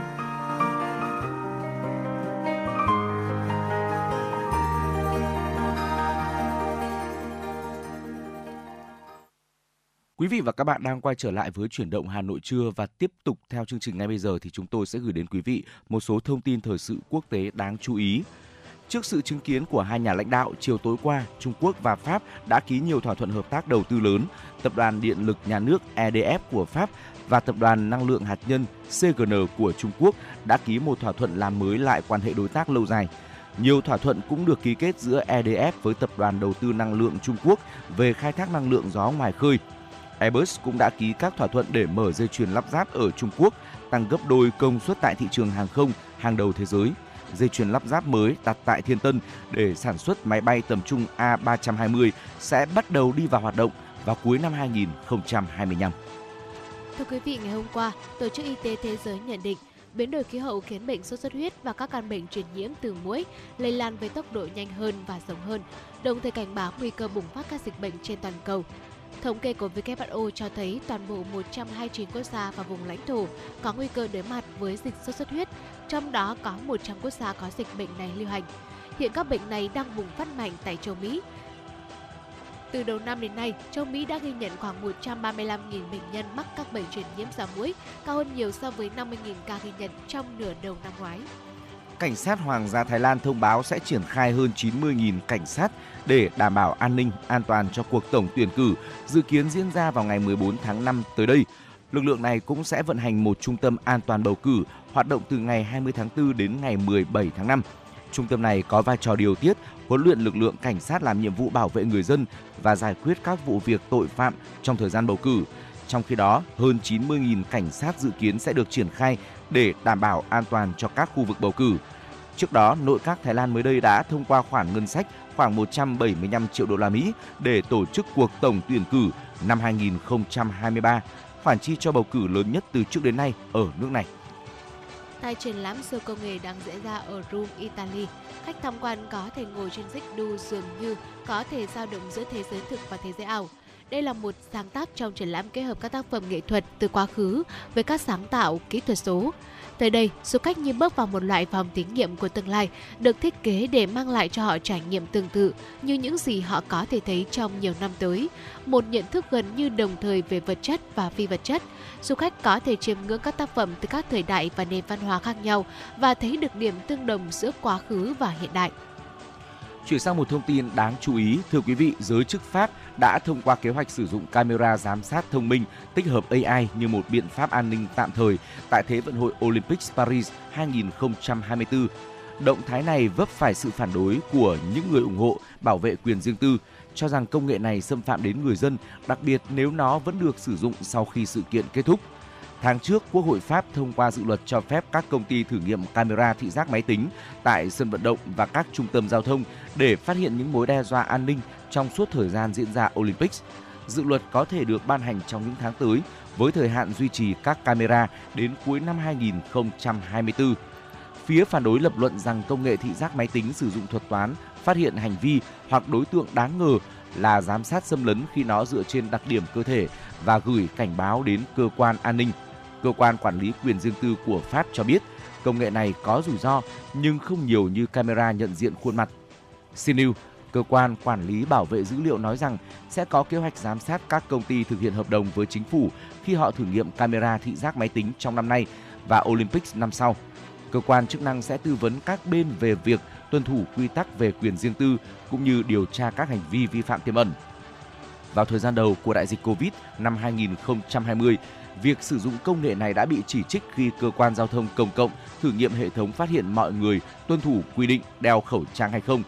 Quý vị và các bạn đang quay trở lại với chuyển động Hà Nội trưa và tiếp tục theo chương trình ngay bây giờ thì chúng tôi sẽ gửi đến quý vị một số thông tin thời sự quốc tế đáng chú ý. Trước sự chứng kiến của hai nhà lãnh đạo, chiều tối qua, Trung Quốc và Pháp đã ký nhiều thỏa thuận hợp tác đầu tư lớn. Tập đoàn Điện lực Nhà nước EDF của Pháp và Tập đoàn Năng lượng Hạt nhân CGN của Trung Quốc đã ký một thỏa thuận làm mới lại quan hệ đối tác lâu dài. Nhiều thỏa thuận cũng được ký kết giữa EDF với Tập đoàn Đầu tư Năng lượng Trung Quốc về khai thác năng lượng gió ngoài khơi. Airbus cũng đã ký các thỏa thuận để mở dây chuyền lắp ráp ở Trung Quốc, tăng gấp đôi công suất tại thị trường hàng không hàng đầu thế giới. Dây chuyền lắp ráp mới đặt tại Thiên Tân để sản xuất máy bay tầm trung A320 sẽ bắt đầu đi vào hoạt động vào cuối năm 2025. Thưa quý vị, ngày hôm qua, Tổ chức Y tế Thế giới nhận định biến đổi khí hậu khiến bệnh sốt xuất huyết và các căn bệnh truyền nhiễm từ muỗi lây lan với tốc độ nhanh hơn và rộng hơn, đồng thời cảnh báo nguy cơ bùng phát các dịch bệnh trên toàn cầu. Thống kê của WHO cho thấy toàn bộ 129 quốc gia và vùng lãnh thổ có nguy cơ đối mặt với dịch sốt xuất huyết, trong đó có 100 quốc gia có dịch bệnh này lưu hành. Hiện các bệnh này đang bùng phát mạnh tại châu Mỹ. Từ đầu năm đến nay, châu Mỹ đã ghi nhận khoảng 135.000 bệnh nhân mắc các bệnh truyền nhiễm do muỗi, cao hơn nhiều so với 50.000 ca ghi nhận trong nửa đầu năm ngoái. Cảnh sát Hoàng gia Thái Lan thông báo sẽ triển khai hơn 90.000 cảnh sát để đảm bảo an ninh, an toàn cho cuộc tổng tuyển cử dự kiến diễn ra vào ngày 14 tháng 5 tới đây. Lực lượng này cũng sẽ vận hành một trung tâm an toàn bầu cử hoạt động từ ngày 20 tháng 4 đến ngày 17 tháng 5. Trung tâm này có vai trò điều tiết, huấn luyện lực lượng cảnh sát làm nhiệm vụ bảo vệ người dân và giải quyết các vụ việc tội phạm trong thời gian bầu cử. Trong khi đó, hơn 90.000 cảnh sát dự kiến sẽ được triển khai để đảm bảo an toàn cho các khu vực bầu cử. Trước đó, nội các Thái Lan mới đây đã thông qua khoản ngân sách khoảng 175 triệu đô la Mỹ để tổ chức cuộc tổng tuyển cử năm 2023, khoản chi cho bầu cử lớn nhất từ trước đến nay ở nước này. Tại triển lãm siêu công nghệ đang diễn ra ở Rome, Italy, khách tham quan có thể ngồi trên xích đu dường như có thể dao động giữa thế giới thực và thế giới ảo. Đây là một sáng tác trong triển lãm kết hợp các tác phẩm nghệ thuật từ quá khứ với các sáng tạo kỹ thuật số. Tới đây, du khách như bước vào một loại phòng thí nghiệm của tương lai, được thiết kế để mang lại cho họ trải nghiệm tương tự như những gì họ có thể thấy trong nhiều năm tới. Một nhận thức gần như đồng thời về vật chất và phi vật chất. Du khách có thể chiêm ngưỡng các tác phẩm từ các thời đại và nền văn hóa khác nhau và thấy được điểm tương đồng giữa quá khứ và hiện đại. Chuyển sang một thông tin đáng chú ý, thưa quý vị, giới chức Pháp đã thông qua kế hoạch sử dụng camera giám sát thông minh tích hợp AI như một biện pháp an ninh tạm thời tại Thế vận hội Olympics Paris 2024. Động thái này vấp phải sự phản đối của những người ủng hộ bảo vệ quyền riêng tư, cho rằng công nghệ này xâm phạm đến người dân, đặc biệt nếu nó vẫn được sử dụng sau khi sự kiện kết thúc. Tháng trước, Quốc hội Pháp thông qua dự luật cho phép các công ty thử nghiệm camera thị giác máy tính tại sân vận động và các trung tâm giao thông để phát hiện những mối đe dọa an ninh trong suốt thời gian diễn ra Olympics. Dự luật có thể được ban hành trong những tháng tới với thời hạn duy trì các camera đến cuối năm 2024. Phía phản đối lập luận rằng công nghệ thị giác máy tính sử dụng thuật toán phát hiện hành vi hoặc đối tượng đáng ngờ là giám sát xâm lấn khi nó dựa trên đặc điểm cơ thể và gửi cảnh báo đến cơ quan an ninh. Cơ quan quản lý quyền riêng tư của Pháp cho biết công nghệ này có rủi ro nhưng không nhiều như camera nhận diện khuôn mặt. CNews, cơ quan quản lý bảo vệ dữ liệu nói rằng sẽ có kế hoạch giám sát các công ty thực hiện hợp đồng với chính phủ khi họ thử nghiệm camera thị giác máy tính trong năm nay và Olympics năm sau. Cơ quan chức năng sẽ tư vấn các bên về việc tuân thủ quy tắc về quyền riêng tư cũng như điều tra các hành vi vi phạm tiềm ẩn. Vào thời gian đầu của đại dịch Covid năm 2020, việc sử dụng công nghệ này đã bị chỉ trích khi cơ quan giao thông công cộng thử nghiệm hệ thống phát hiện mọi người tuân thủ quy định đeo khẩu trang hay không.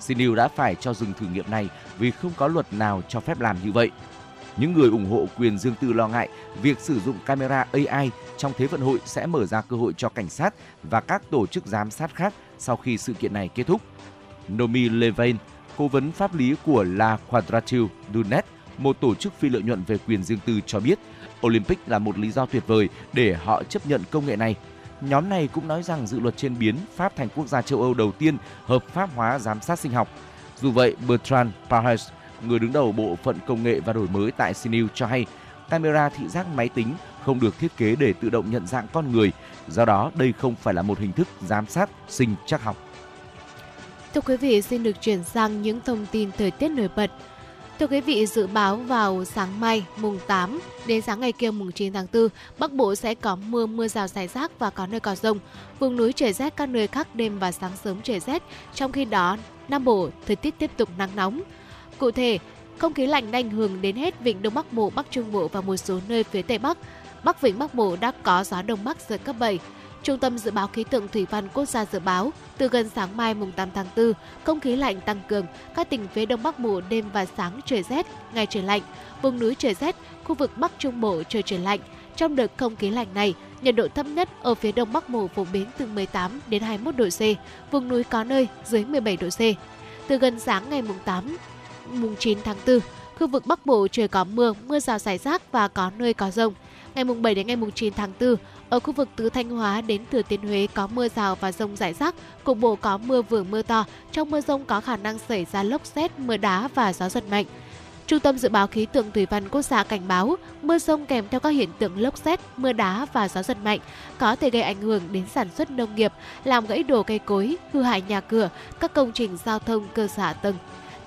CNews đã phải cho dừng thử nghiệm này vì không có luật nào cho phép làm như vậy. Những người ủng hộ quyền riêng tư lo ngại việc sử dụng camera AI trong Thế vận hội sẽ mở ra cơ hội cho cảnh sát và các tổ chức giám sát khác sau khi sự kiện này kết thúc. Nomi Levin, cố vấn pháp lý của La Quadrature du Net, một tổ chức phi lợi nhuận về quyền riêng tư cho biết Olympic là một lý do tuyệt vời để họ chấp nhận công nghệ này. Nhóm này cũng nói rằng dự luật trên biến Pháp thành quốc gia châu Âu đầu tiên hợp pháp hóa giám sát sinh học. Dù vậy, Bertrand Parhes, người đứng đầu bộ phận công nghệ và đổi mới tại CNews cho hay, camera thị giác máy tính không được thiết kế để tự động nhận dạng con người, do đó đây không phải là một hình thức giám sát sinh chắc học. Thưa quý vị, xin được chuyển sang những thông tin thời tiết nổi bật. Thưa quý vị, dự báo vào sáng mai mùng 8 đến sáng ngày kia mùng 9 tháng 4, Bắc Bộ sẽ có mưa mưa rào rải rác và có nơi có rông. Vùng núi trời rét các nơi khác đêm và sáng sớm trời rét. Trong khi đó, Nam Bộ thời tiết tiếp tục nắng nóng. Cụ thể, không khí lạnh đã ảnh hưởng đến hết vịnh Đông Bắc Bộ, Bắc Trung Bộ và một số nơi phía Tây Bắc. Bắc Vịnh Bắc Bộ đã có gió Đông Bắc giật cấp 7. Trung tâm Dự báo Khí tượng Thủy văn Quốc gia dự báo, từ gần sáng mai mùng 8 tháng 4, không khí lạnh tăng cường, các tỉnh phía Đông Bắc Bộ đêm và sáng trời rét, ngày trời lạnh, vùng núi trời rét, khu vực Bắc Trung Bộ trời trời lạnh. Trong đợt không khí lạnh này, nhiệt độ thấp nhất ở phía Đông Bắc Bộ phổ biến từ 18 đến 21 độ C, vùng núi có nơi dưới 17 độ C. Từ gần sáng ngày mùng 8, mùng 9 tháng 4, khu vực Bắc Bộ trời có mưa, mưa rào rải rác và có nơi có rông. Ngày mùng 7 đến ngày mùng 9 tháng 4, ở khu vực từ Thanh Hóa đến Thừa Thiên Huế có mưa rào và rông rải rác, cục bộ có mưa vừa mưa to. Trong mưa rông có khả năng xảy ra lốc xét, mưa đá và gió giật mạnh. Trung tâm Dự báo Khí tượng Thủy văn Quốc gia cảnh báo mưa rông kèm theo các hiện tượng lốc xét, mưa đá và gió giật mạnh có thể gây ảnh hưởng đến sản xuất nông nghiệp, làm gãy đổ cây cối, hư hại nhà cửa, các công trình giao thông cơ sở tầng.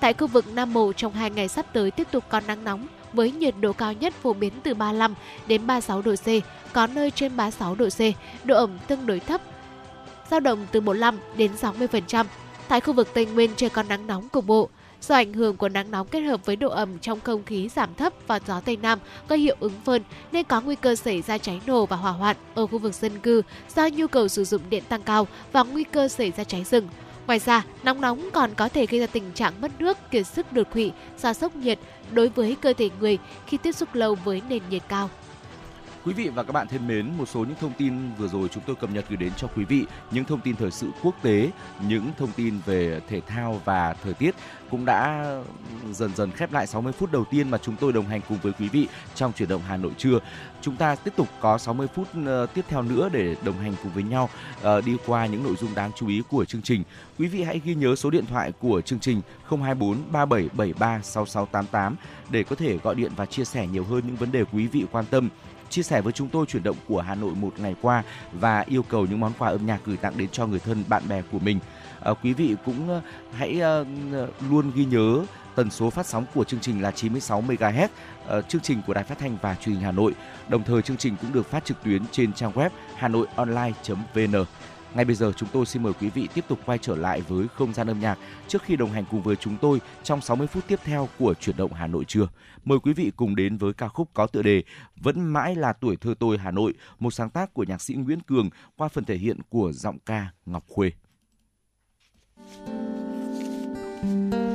Tại khu vực Nam Bộ trong hai ngày sắp tới tiếp tục có nắng nóng với nhiệt độ cao nhất phổ biến từ 35 đến 36 độ C, có nơi trên 36 độ C, độ ẩm tương đối thấp, dao động từ 45 đến 60%. Tại khu vực Tây Nguyên trời còn nắng nóng cục bộ. Do ảnh hưởng của nắng nóng kết hợp với độ ẩm trong không khí giảm thấp và gió Tây Nam gây hiệu ứng phơn nên có nguy cơ xảy ra cháy nổ và hỏa hoạn ở khu vực dân cư do nhu cầu sử dụng điện tăng cao và nguy cơ xảy ra cháy rừng. Ngoài ra, nóng nóng còn có thể gây ra tình trạng mất nước, kiệt sức đột quỵ do sốc nhiệt đối với cơ thể người khi tiếp xúc lâu với nền nhiệt cao. Quý vị và các bạn thân mến, một số những thông tin vừa rồi chúng tôi cập nhật gửi đến cho quý vị, những thông tin thời sự quốc tế, những thông tin về thể thao và thời tiết cũng đã dần dần khép lại 60 phút đầu tiên mà chúng tôi đồng hành cùng với quý vị trong chuyển động Hà Nội trưa. Chúng ta tiếp tục có 60 phút ờ, tiếp theo nữa để đồng hành cùng với nhau ờ, đi qua những nội dung đáng chú ý của chương trình. Quý vị hãy ghi nhớ số điện thoại của chương trình 024 3773 6688 để có thể gọi điện và chia sẻ nhiều hơn những vấn đề quý vị quan tâm chia sẻ với chúng tôi chuyển động của Hà Nội một ngày qua và yêu cầu những món quà âm nhạc gửi tặng đến cho người thân bạn bè của mình. À, quý vị cũng ờ, hãy uh, luôn ghi nhớ tần số phát sóng của chương trình là 96 MHz, uh, chương trình của Đài Phát thanh và Truyền hình Hà Nội. Đồng thời chương trình cũng được phát trực tuyến trên trang web hanoionline.vn. Ngay bây giờ chúng tôi xin mời quý vị tiếp tục quay trở lại với không gian âm nhạc trước khi đồng hành cùng với chúng tôi trong 60 phút tiếp theo của chuyển động Hà Nội trưa. Mời quý vị cùng đến với ca khúc có tựa đề Vẫn mãi là tuổi thơ tôi Hà Nội, một sáng tác của nhạc sĩ Nguyễn Cường qua phần thể hiện của giọng ca Ngọc Khuê. Thank you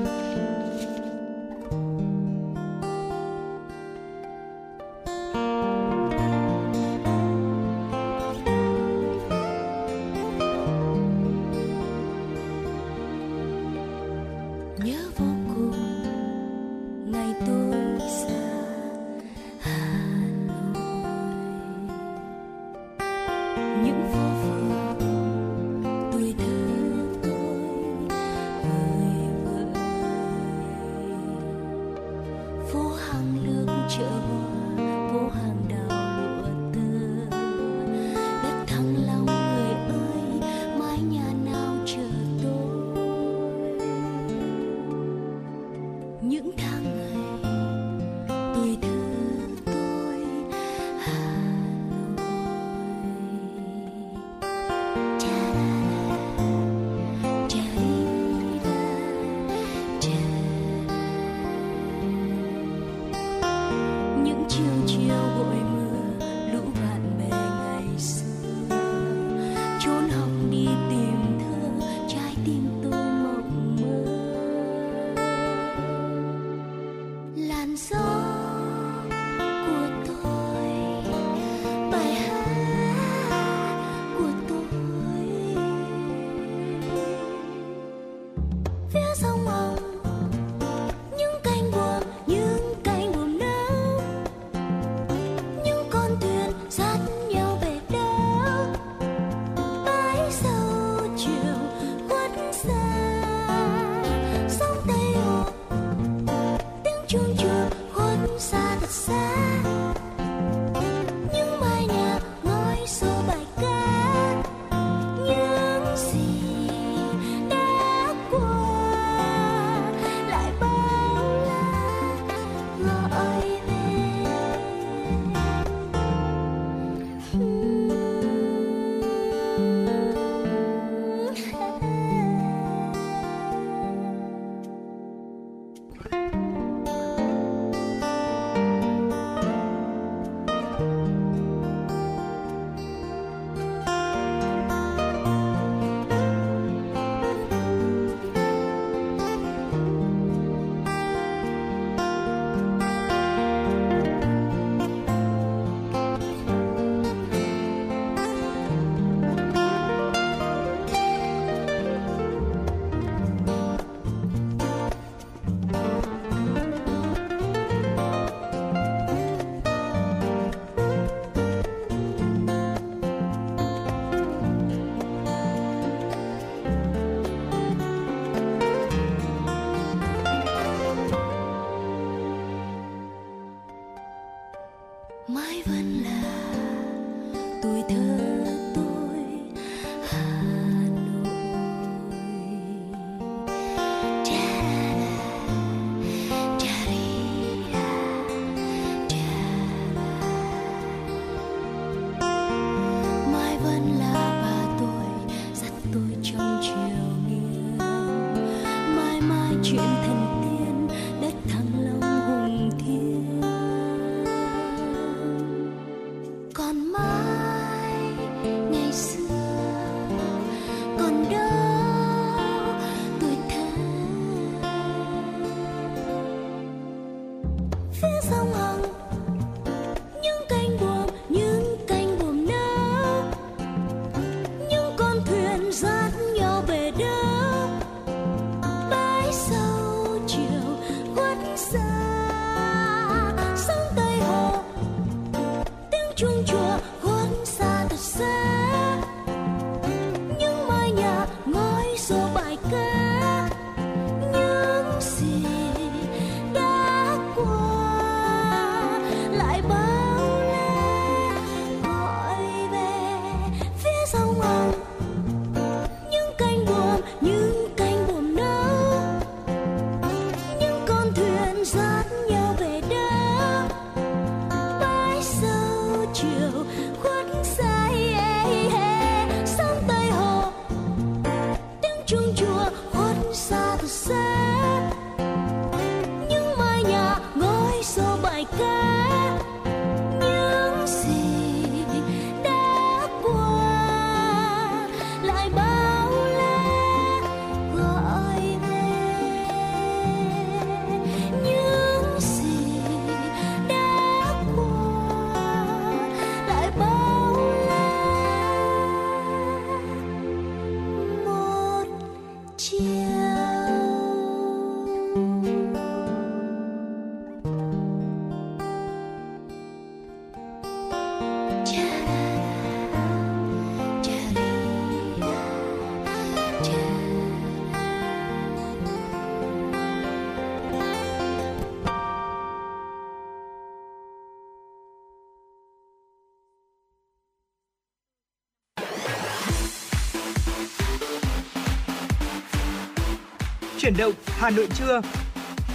Chuyển động Hà Nội trưa.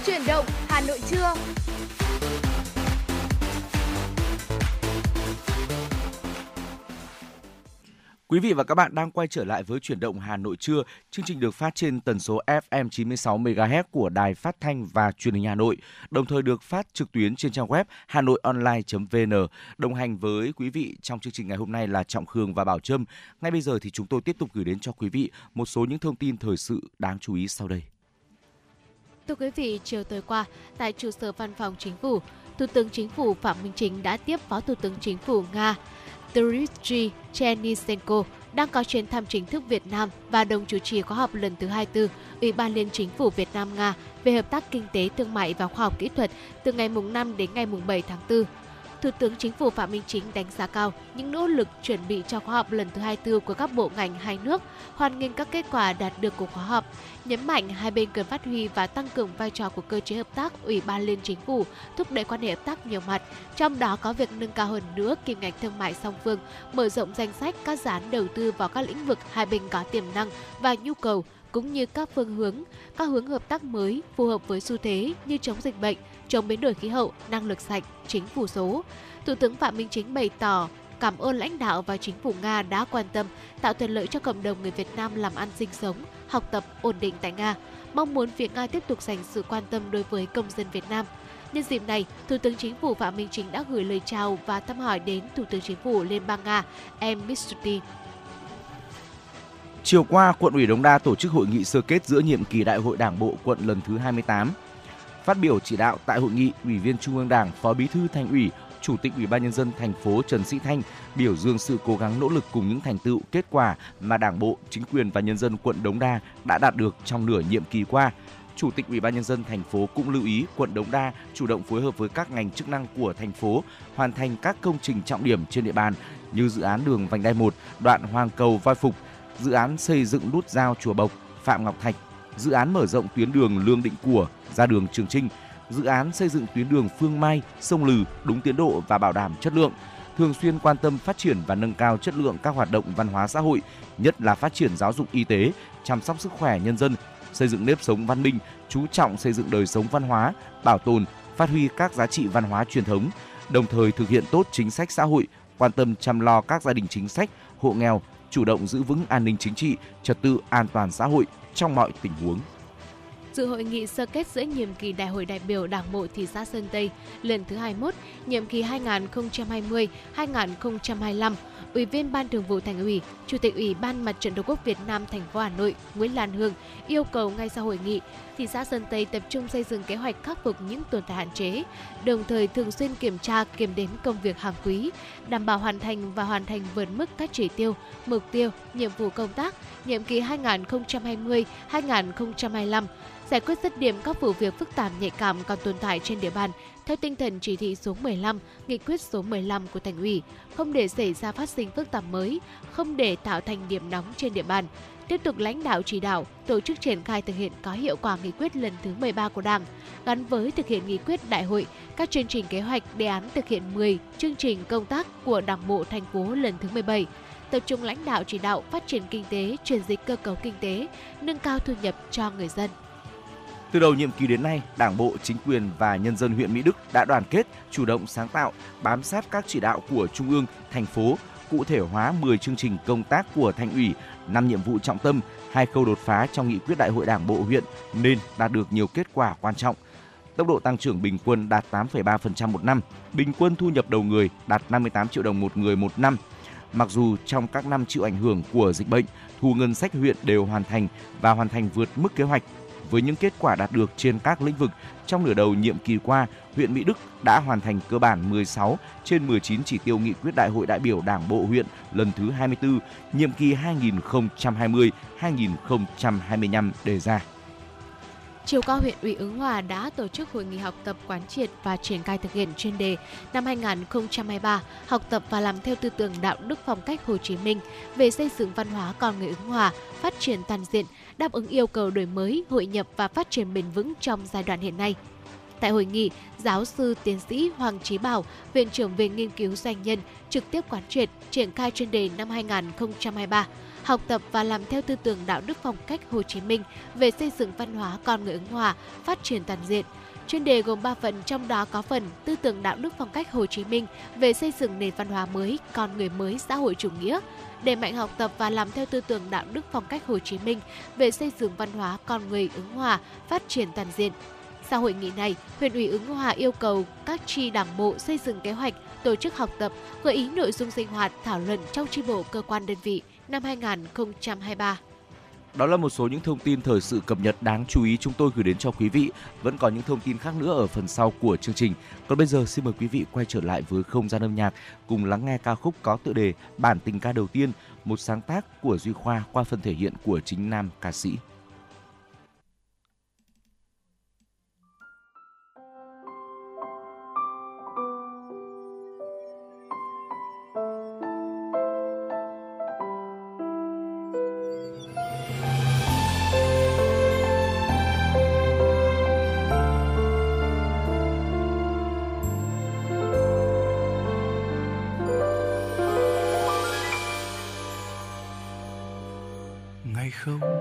Chuyển động Hà Nội trưa. Quý vị và các bạn đang quay trở lại với chuyển động Hà Nội trưa. Chương trình được phát trên tần số FM 96 MHz của Đài Phát thanh và Truyền hình Hà Nội, đồng thời được phát trực tuyến trên trang web hanoionline.vn. Đồng hành với quý vị trong chương trình ngày hôm nay là Trọng Khương và Bảo Trâm. Ngay bây giờ thì chúng tôi tiếp tục gửi đến cho quý vị một số những thông tin thời sự đáng chú ý sau đây. Thưa quý vị, chiều tối qua, tại trụ sở văn phòng chính phủ, Thủ tướng Chính phủ Phạm Minh Chính đã tiếp Phó Thủ tướng Chính phủ Nga Dmitry chenisenko đang có chuyến thăm chính thức Việt Nam và đồng chủ trì khóa họp lần thứ 24 Ủy ban Liên Chính phủ Việt Nam Nga về hợp tác kinh tế, thương mại và khoa học kỹ thuật từ ngày mùng 5 đến ngày mùng 7 tháng 4 Thủ tướng Chính phủ Phạm Minh Chính đánh giá cao những nỗ lực chuẩn bị cho khóa họp lần thứ 24 của các bộ ngành hai nước, hoan nghênh các kết quả đạt được của khóa họp, nhấn mạnh hai bên cần phát huy và tăng cường vai trò của cơ chế hợp tác Ủy ban Liên Chính phủ, thúc đẩy quan hệ hợp tác nhiều mặt, trong đó có việc nâng cao hơn nữa kim ngạch thương mại song phương, mở rộng danh sách các dự án đầu tư vào các lĩnh vực hai bên có tiềm năng và nhu cầu cũng như các phương hướng, các hướng hợp tác mới phù hợp với xu thế như chống dịch bệnh, chống biến đổi khí hậu, năng lực sạch, chính phủ số. Thủ tướng Phạm Minh Chính bày tỏ cảm ơn lãnh đạo và chính phủ Nga đã quan tâm tạo thuận lợi cho cộng đồng người Việt Nam làm ăn sinh sống, học tập ổn định tại Nga. Mong muốn phía Nga tiếp tục dành sự quan tâm đối với công dân Việt Nam. Nhân dịp này, Thủ tướng Chính phủ Phạm Minh Chính đã gửi lời chào và thăm hỏi đến Thủ tướng Chính phủ Liên bang Nga Em Mitsuti Chiều qua, quận ủy Đống Đa tổ chức hội nghị sơ kết giữa nhiệm kỳ Đại hội Đảng bộ quận lần thứ 28. Phát biểu chỉ đạo tại hội nghị, Ủy viên Trung ương Đảng, Phó Bí thư Thành ủy, Chủ tịch Ủy ban nhân dân thành phố Trần Sĩ Thanh biểu dương sự cố gắng nỗ lực cùng những thành tựu kết quả mà Đảng bộ, chính quyền và nhân dân quận Đống Đa đã đạt được trong nửa nhiệm kỳ qua. Chủ tịch Ủy ban nhân dân thành phố cũng lưu ý quận Đống Đa chủ động phối hợp với các ngành chức năng của thành phố hoàn thành các công trình trọng điểm trên địa bàn như dự án đường vành đai 1, đoạn Hoàng Cầu Voi Phục, dự án xây dựng nút giao Chùa Bộc, Phạm Ngọc Thạch, dự án mở rộng tuyến đường Lương Định Của ra đường Trường Trinh, dự án xây dựng tuyến đường Phương Mai, sông Lừ đúng tiến độ và bảo đảm chất lượng, thường xuyên quan tâm phát triển và nâng cao chất lượng các hoạt động văn hóa xã hội, nhất là phát triển giáo dục y tế, chăm sóc sức khỏe nhân dân, xây dựng nếp sống văn minh, chú trọng xây dựng đời sống văn hóa, bảo tồn, phát huy các giá trị văn hóa truyền thống, đồng thời thực hiện tốt chính sách xã hội, quan tâm chăm lo các gia đình chính sách, hộ nghèo, chủ động giữ vững an ninh chính trị, trật tự an toàn xã hội trong mọi tình huống. dự hội nghị sơ kết giữa nhiệm kỳ Đại hội đại biểu Đảng bộ thị xã Sơn Tây lần thứ 21, nhiệm kỳ 2020-2025. Ủy viên Ban Thường vụ Thành ủy, Chủ tịch Ủy ban Mặt trận Tổ quốc Việt Nam thành phố Hà Nội Nguyễn Lan Hương yêu cầu ngay sau hội nghị, thị xã Sơn Tây tập trung xây dựng kế hoạch khắc phục những tồn tại hạn chế, đồng thời thường xuyên kiểm tra, kiểm đếm công việc hàng quý, đảm bảo hoàn thành và hoàn thành vượt mức các chỉ tiêu, mục tiêu, nhiệm vụ công tác nhiệm kỳ 2020-2025, giải quyết dứt điểm các vụ việc phức tạp nhạy cảm còn tồn tại trên địa bàn theo tinh thần chỉ thị số 15, nghị quyết số 15 của thành ủy, không để xảy ra phát sinh phức tạp mới, không để tạo thành điểm nóng trên địa bàn, tiếp tục lãnh đạo chỉ đạo, tổ chức triển khai thực hiện có hiệu quả nghị quyết lần thứ 13 của Đảng, gắn với thực hiện nghị quyết đại hội, các chương trình kế hoạch đề án thực hiện 10 chương trình công tác của Đảng bộ thành phố lần thứ 17, tập trung lãnh đạo chỉ đạo phát triển kinh tế, chuyển dịch cơ cấu kinh tế, nâng cao thu nhập cho người dân. Từ đầu nhiệm kỳ đến nay, Đảng bộ, chính quyền và nhân dân huyện Mỹ Đức đã đoàn kết, chủ động sáng tạo, bám sát các chỉ đạo của Trung ương, thành phố, cụ thể hóa 10 chương trình công tác của thành ủy, 5 nhiệm vụ trọng tâm, hai khâu đột phá trong nghị quyết đại hội Đảng bộ huyện nên đạt được nhiều kết quả quan trọng. Tốc độ tăng trưởng bình quân đạt 8,3% một năm, bình quân thu nhập đầu người đạt 58 triệu đồng một người một năm. Mặc dù trong các năm chịu ảnh hưởng của dịch bệnh, thu ngân sách huyện đều hoàn thành và hoàn thành vượt mức kế hoạch với những kết quả đạt được trên các lĩnh vực trong nửa đầu nhiệm kỳ qua, huyện Mỹ Đức đã hoàn thành cơ bản 16 trên 19 chỉ tiêu nghị quyết Đại hội đại biểu Đảng bộ huyện lần thứ 24, nhiệm kỳ 2020-2025 đề ra. Chiều qua huyện ủy Ứng Hòa đã tổ chức hội nghị học tập quán triệt và triển khai thực hiện chuyên đề năm 2023 học tập và làm theo tư tưởng đạo đức phong cách Hồ Chí Minh về xây dựng văn hóa con người Ứng Hòa, phát triển toàn diện, đáp ứng yêu cầu đổi mới, hội nhập và phát triển bền vững trong giai đoạn hiện nay. Tại hội nghị, giáo sư tiến sĩ Hoàng Trí Bảo, Viện trưởng Viện Nghiên cứu Doanh nhân, trực tiếp quán triệt triển khai chuyên đề năm 2023 học tập và làm theo tư tưởng đạo đức phong cách Hồ Chí Minh về xây dựng văn hóa con người ứng hòa, phát triển toàn diện. Chuyên đề gồm 3 phần, trong đó có phần tư tưởng đạo đức phong cách Hồ Chí Minh về xây dựng nền văn hóa mới, con người mới, xã hội chủ nghĩa, đẩy mạnh học tập và làm theo tư tưởng đạo đức phong cách Hồ Chí Minh về xây dựng văn hóa con người ứng hòa, phát triển toàn diện. Sau hội nghị này, huyện ủy ứng hòa yêu cầu các tri đảng bộ xây dựng kế hoạch, tổ chức học tập, gợi ý nội dung sinh hoạt, thảo luận trong tri bộ cơ quan đơn vị năm 2023. Đó là một số những thông tin thời sự cập nhật đáng chú ý chúng tôi gửi đến cho quý vị. Vẫn còn những thông tin khác nữa ở phần sau của chương trình. Còn bây giờ xin mời quý vị quay trở lại với không gian âm nhạc cùng lắng nghe ca khúc có tựa đề Bản tình ca đầu tiên, một sáng tác của Duy Khoa qua phần thể hiện của chính nam ca sĩ.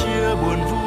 chia buồn vui.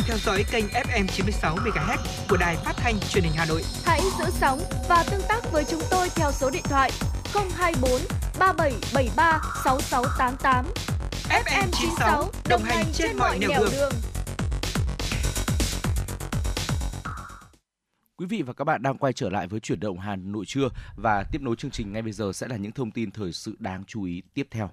Đang theo dõi kênh FM 96 MHz của đài phát thanh truyền hình Hà Nội. Hãy giữ sóng và tương tác với chúng tôi theo số điện thoại 024 3773 6688. FM 96 đồng hành trên mọi nẻo đường. Quý vị và các bạn đang quay trở lại với chuyển động Hà Nội trưa và tiếp nối chương trình ngay bây giờ sẽ là những thông tin thời sự đáng chú ý tiếp theo.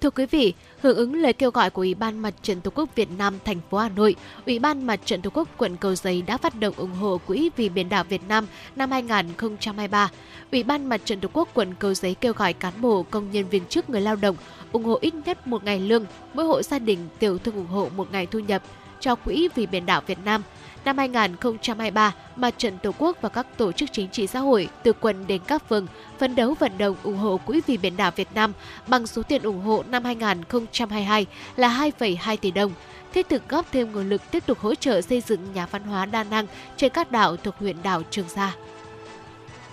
Thưa quý vị, hưởng ứng lời kêu gọi của Ủy ban Mặt trận Tổ quốc Việt Nam thành phố Hà Nội, Ủy ban Mặt trận Tổ quốc quận Cầu Giấy đã phát động ủng hộ Quỹ vì biển đảo Việt Nam năm 2023. Ủy ban Mặt trận Tổ quốc quận Cầu Giấy kêu gọi cán bộ, công nhân viên chức người lao động ủng hộ ít nhất một ngày lương, mỗi hộ gia đình tiểu thương ủng hộ một ngày thu nhập cho Quỹ vì biển đảo Việt Nam. Năm 2023, Mặt trận Tổ quốc và các tổ chức chính trị xã hội từ quận đến các phường phấn đấu vận động ủng hộ Quỹ vì biển đảo Việt Nam bằng số tiền ủng hộ năm 2022 là 2,2 tỷ đồng, thiết thực góp thêm nguồn lực tiếp tục hỗ trợ xây dựng nhà văn hóa đa năng trên các đảo thuộc huyện đảo Trường Sa.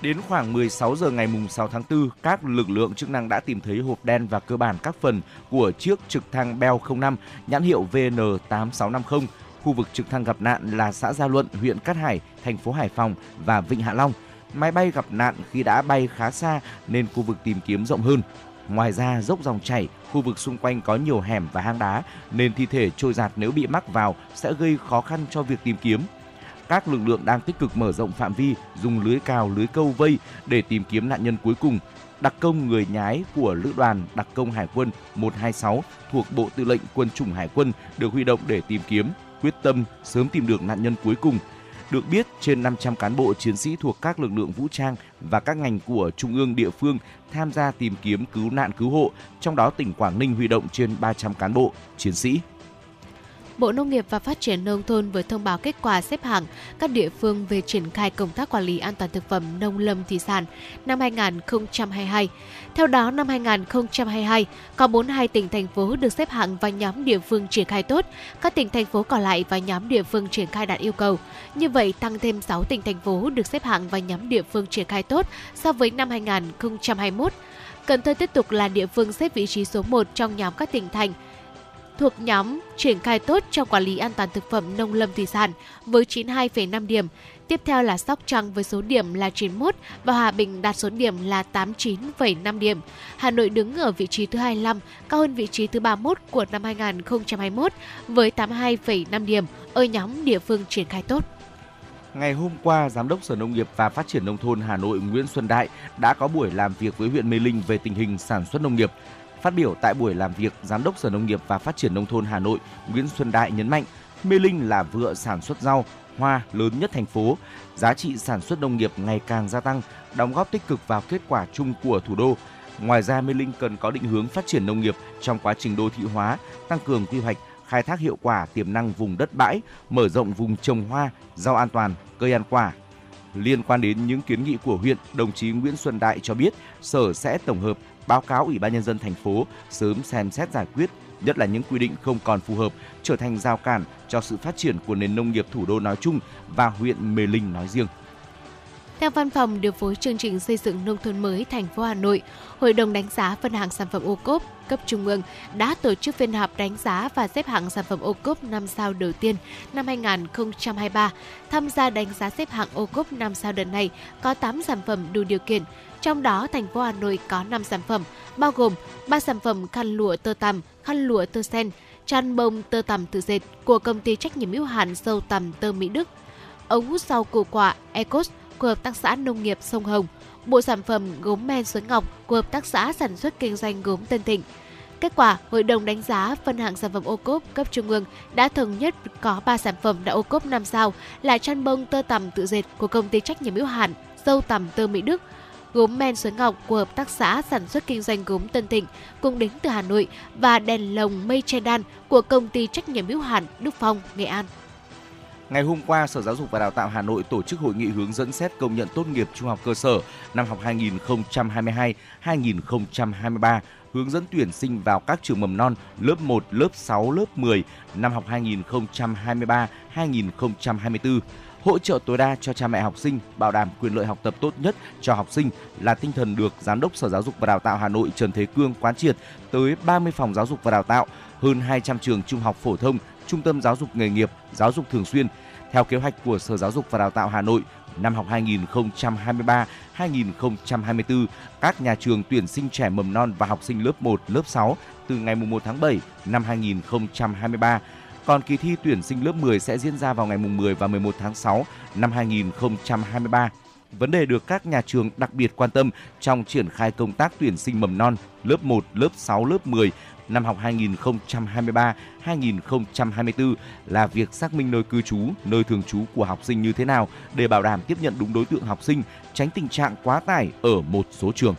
Đến khoảng 16 giờ ngày 6 tháng 4, các lực lượng chức năng đã tìm thấy hộp đen và cơ bản các phần của chiếc trực thăng Bell 05 nhãn hiệu VN8650. Khu vực trực thăng gặp nạn là xã Gia Luận, huyện Cát Hải, thành phố Hải Phòng và Vịnh Hạ Long. Máy bay gặp nạn khi đã bay khá xa nên khu vực tìm kiếm rộng hơn. Ngoài ra, dốc dòng chảy, khu vực xung quanh có nhiều hẻm và hang đá nên thi thể trôi giạt nếu bị mắc vào sẽ gây khó khăn cho việc tìm kiếm các lực lượng đang tích cực mở rộng phạm vi, dùng lưới cào, lưới câu vây để tìm kiếm nạn nhân cuối cùng. Đặc công người nhái của lữ đoàn đặc công Hải quân 126 thuộc Bộ Tư lệnh Quân chủng Hải quân được huy động để tìm kiếm, quyết tâm sớm tìm được nạn nhân cuối cùng. Được biết, trên 500 cán bộ chiến sĩ thuộc các lực lượng vũ trang và các ngành của trung ương địa phương tham gia tìm kiếm cứu nạn cứu hộ, trong đó tỉnh Quảng Ninh huy động trên 300 cán bộ, chiến sĩ. Bộ Nông nghiệp và Phát triển Nông thôn vừa thông báo kết quả xếp hạng các địa phương về triển khai công tác quản lý an toàn thực phẩm nông lâm thủy sản năm 2022. Theo đó, năm 2022, có 42 tỉnh thành phố được xếp hạng vào nhóm địa phương triển khai tốt, các tỉnh thành phố còn lại vào nhóm địa phương triển khai đạt yêu cầu. Như vậy, tăng thêm 6 tỉnh thành phố được xếp hạng vào nhóm địa phương triển khai tốt so với năm 2021. Cần Thơ tiếp tục là địa phương xếp vị trí số 1 trong nhóm các tỉnh thành thuộc nhóm triển khai tốt trong quản lý an toàn thực phẩm nông lâm thủy sản với 92,5 điểm. Tiếp theo là Sóc Trăng với số điểm là 91 và Hòa Bình đạt số điểm là 89,5 điểm. Hà Nội đứng ở vị trí thứ 25, cao hơn vị trí thứ 31 của năm 2021 với 82,5 điểm ở nhóm địa phương triển khai tốt. Ngày hôm qua, Giám đốc Sở Nông nghiệp và Phát triển Nông thôn Hà Nội Nguyễn Xuân Đại đã có buổi làm việc với huyện Mê Linh về tình hình sản xuất nông nghiệp. Phát biểu tại buổi làm việc, Giám đốc Sở Nông nghiệp và Phát triển Nông thôn Hà Nội Nguyễn Xuân Đại nhấn mạnh, Mê Linh là vựa sản xuất rau, hoa lớn nhất thành phố. Giá trị sản xuất nông nghiệp ngày càng gia tăng, đóng góp tích cực vào kết quả chung của thủ đô. Ngoài ra, Mê Linh cần có định hướng phát triển nông nghiệp trong quá trình đô thị hóa, tăng cường quy hoạch, khai thác hiệu quả tiềm năng vùng đất bãi, mở rộng vùng trồng hoa, rau an toàn, cây ăn quả. Liên quan đến những kiến nghị của huyện, đồng chí Nguyễn Xuân Đại cho biết Sở sẽ tổng hợp báo cáo Ủy ban nhân dân thành phố sớm xem xét giải quyết, nhất là những quy định không còn phù hợp trở thành rào cản cho sự phát triển của nền nông nghiệp thủ đô nói chung và huyện Mê Linh nói riêng. Theo Văn phòng điều phối chương trình xây dựng nông thôn mới thành phố Hà Nội, Hội đồng đánh giá phân hạng sản phẩm ô cốp cấp trung ương đã tổ chức phiên họp đánh giá và xếp hạng sản phẩm ô cốp 5 sao đầu tiên năm 2023. Tham gia đánh giá xếp hạng ô cốp 5 sao đợt này có 8 sản phẩm đủ điều kiện, trong đó thành phố Hà Nội có 5 sản phẩm, bao gồm 3 sản phẩm khăn lụa tơ tằm, khăn lụa tơ sen, chăn bông tơ tằm tự dệt của công ty trách nhiệm hữu hạn sâu tằm tơ Mỹ Đức, ống hút sau củ quả Ecos của Hợp tác xã Nông nghiệp Sông Hồng, bộ sản phẩm gốm men Xuân Ngọc của Hợp tác xã sản xuất kinh doanh gốm Tân Thịnh. Kết quả, Hội đồng đánh giá phân hạng sản phẩm ô cốp cấp trung ương đã thống nhất có 3 sản phẩm đã ô cốp 5 sao là chăn bông tơ tằm tự dệt của công ty trách nhiệm hữu hạn dâu tằm tơ Mỹ Đức, gốm men Suối Ngọc của Hợp tác xã sản xuất kinh doanh gốm Tân Thịnh cùng đến từ Hà Nội và đèn lồng mây che đan của công ty trách nhiệm hữu hạn Đức Phong, Nghệ An. Ngày hôm qua, Sở Giáo dục và Đào tạo Hà Nội tổ chức hội nghị hướng dẫn xét công nhận tốt nghiệp trung học cơ sở năm học 2022-2023, hướng dẫn tuyển sinh vào các trường mầm non lớp 1, lớp 6, lớp 10 năm học 2023-2024 hỗ trợ tối đa cho cha mẹ học sinh, bảo đảm quyền lợi học tập tốt nhất cho học sinh là tinh thần được Giám đốc Sở Giáo dục và Đào tạo Hà Nội Trần Thế Cương quán triệt tới 30 phòng giáo dục và đào tạo, hơn 200 trường trung học phổ thông, trung tâm giáo dục nghề nghiệp, giáo dục thường xuyên. Theo kế hoạch của Sở Giáo dục và Đào tạo Hà Nội, năm học 2023-2024, các nhà trường tuyển sinh trẻ mầm non và học sinh lớp 1, lớp 6 từ ngày 1 tháng 7 năm 2023 còn kỳ thi tuyển sinh lớp 10 sẽ diễn ra vào ngày 10 và 11 tháng 6 năm 2023. Vấn đề được các nhà trường đặc biệt quan tâm trong triển khai công tác tuyển sinh mầm non lớp 1, lớp 6, lớp 10 năm học 2023-2024 là việc xác minh nơi cư trú, nơi thường trú của học sinh như thế nào để bảo đảm tiếp nhận đúng đối tượng học sinh, tránh tình trạng quá tải ở một số trường.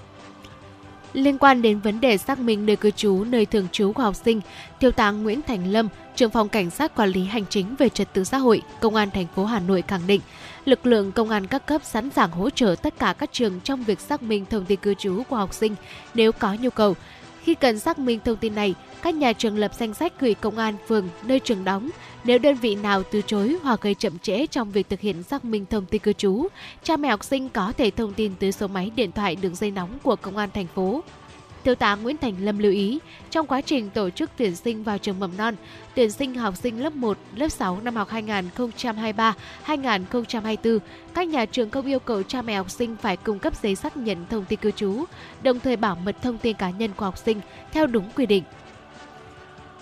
Liên quan đến vấn đề xác minh nơi cư trú, nơi thường trú của học sinh, Thiếu tá Nguyễn Thành Lâm, trưởng phòng cảnh sát quản lý hành chính về trật tự xã hội, Công an thành phố Hà Nội khẳng định, lực lượng công an các cấp sẵn sàng hỗ trợ tất cả các trường trong việc xác minh thông tin cư trú của học sinh nếu có nhu cầu. Khi cần xác minh thông tin này, các nhà trường lập danh sách gửi công an phường nơi trường đóng. Nếu đơn vị nào từ chối hoặc gây chậm trễ trong việc thực hiện xác minh thông tin cư trú, cha mẹ học sinh có thể thông tin tới số máy điện thoại đường dây nóng của công an thành phố Thiếu tá Nguyễn Thành Lâm lưu ý, trong quá trình tổ chức tuyển sinh vào trường mầm non, tuyển sinh học sinh lớp 1, lớp 6 năm học 2023-2024, các nhà trường không yêu cầu cha mẹ học sinh phải cung cấp giấy xác nhận thông tin cư trú, đồng thời bảo mật thông tin cá nhân của học sinh theo đúng quy định.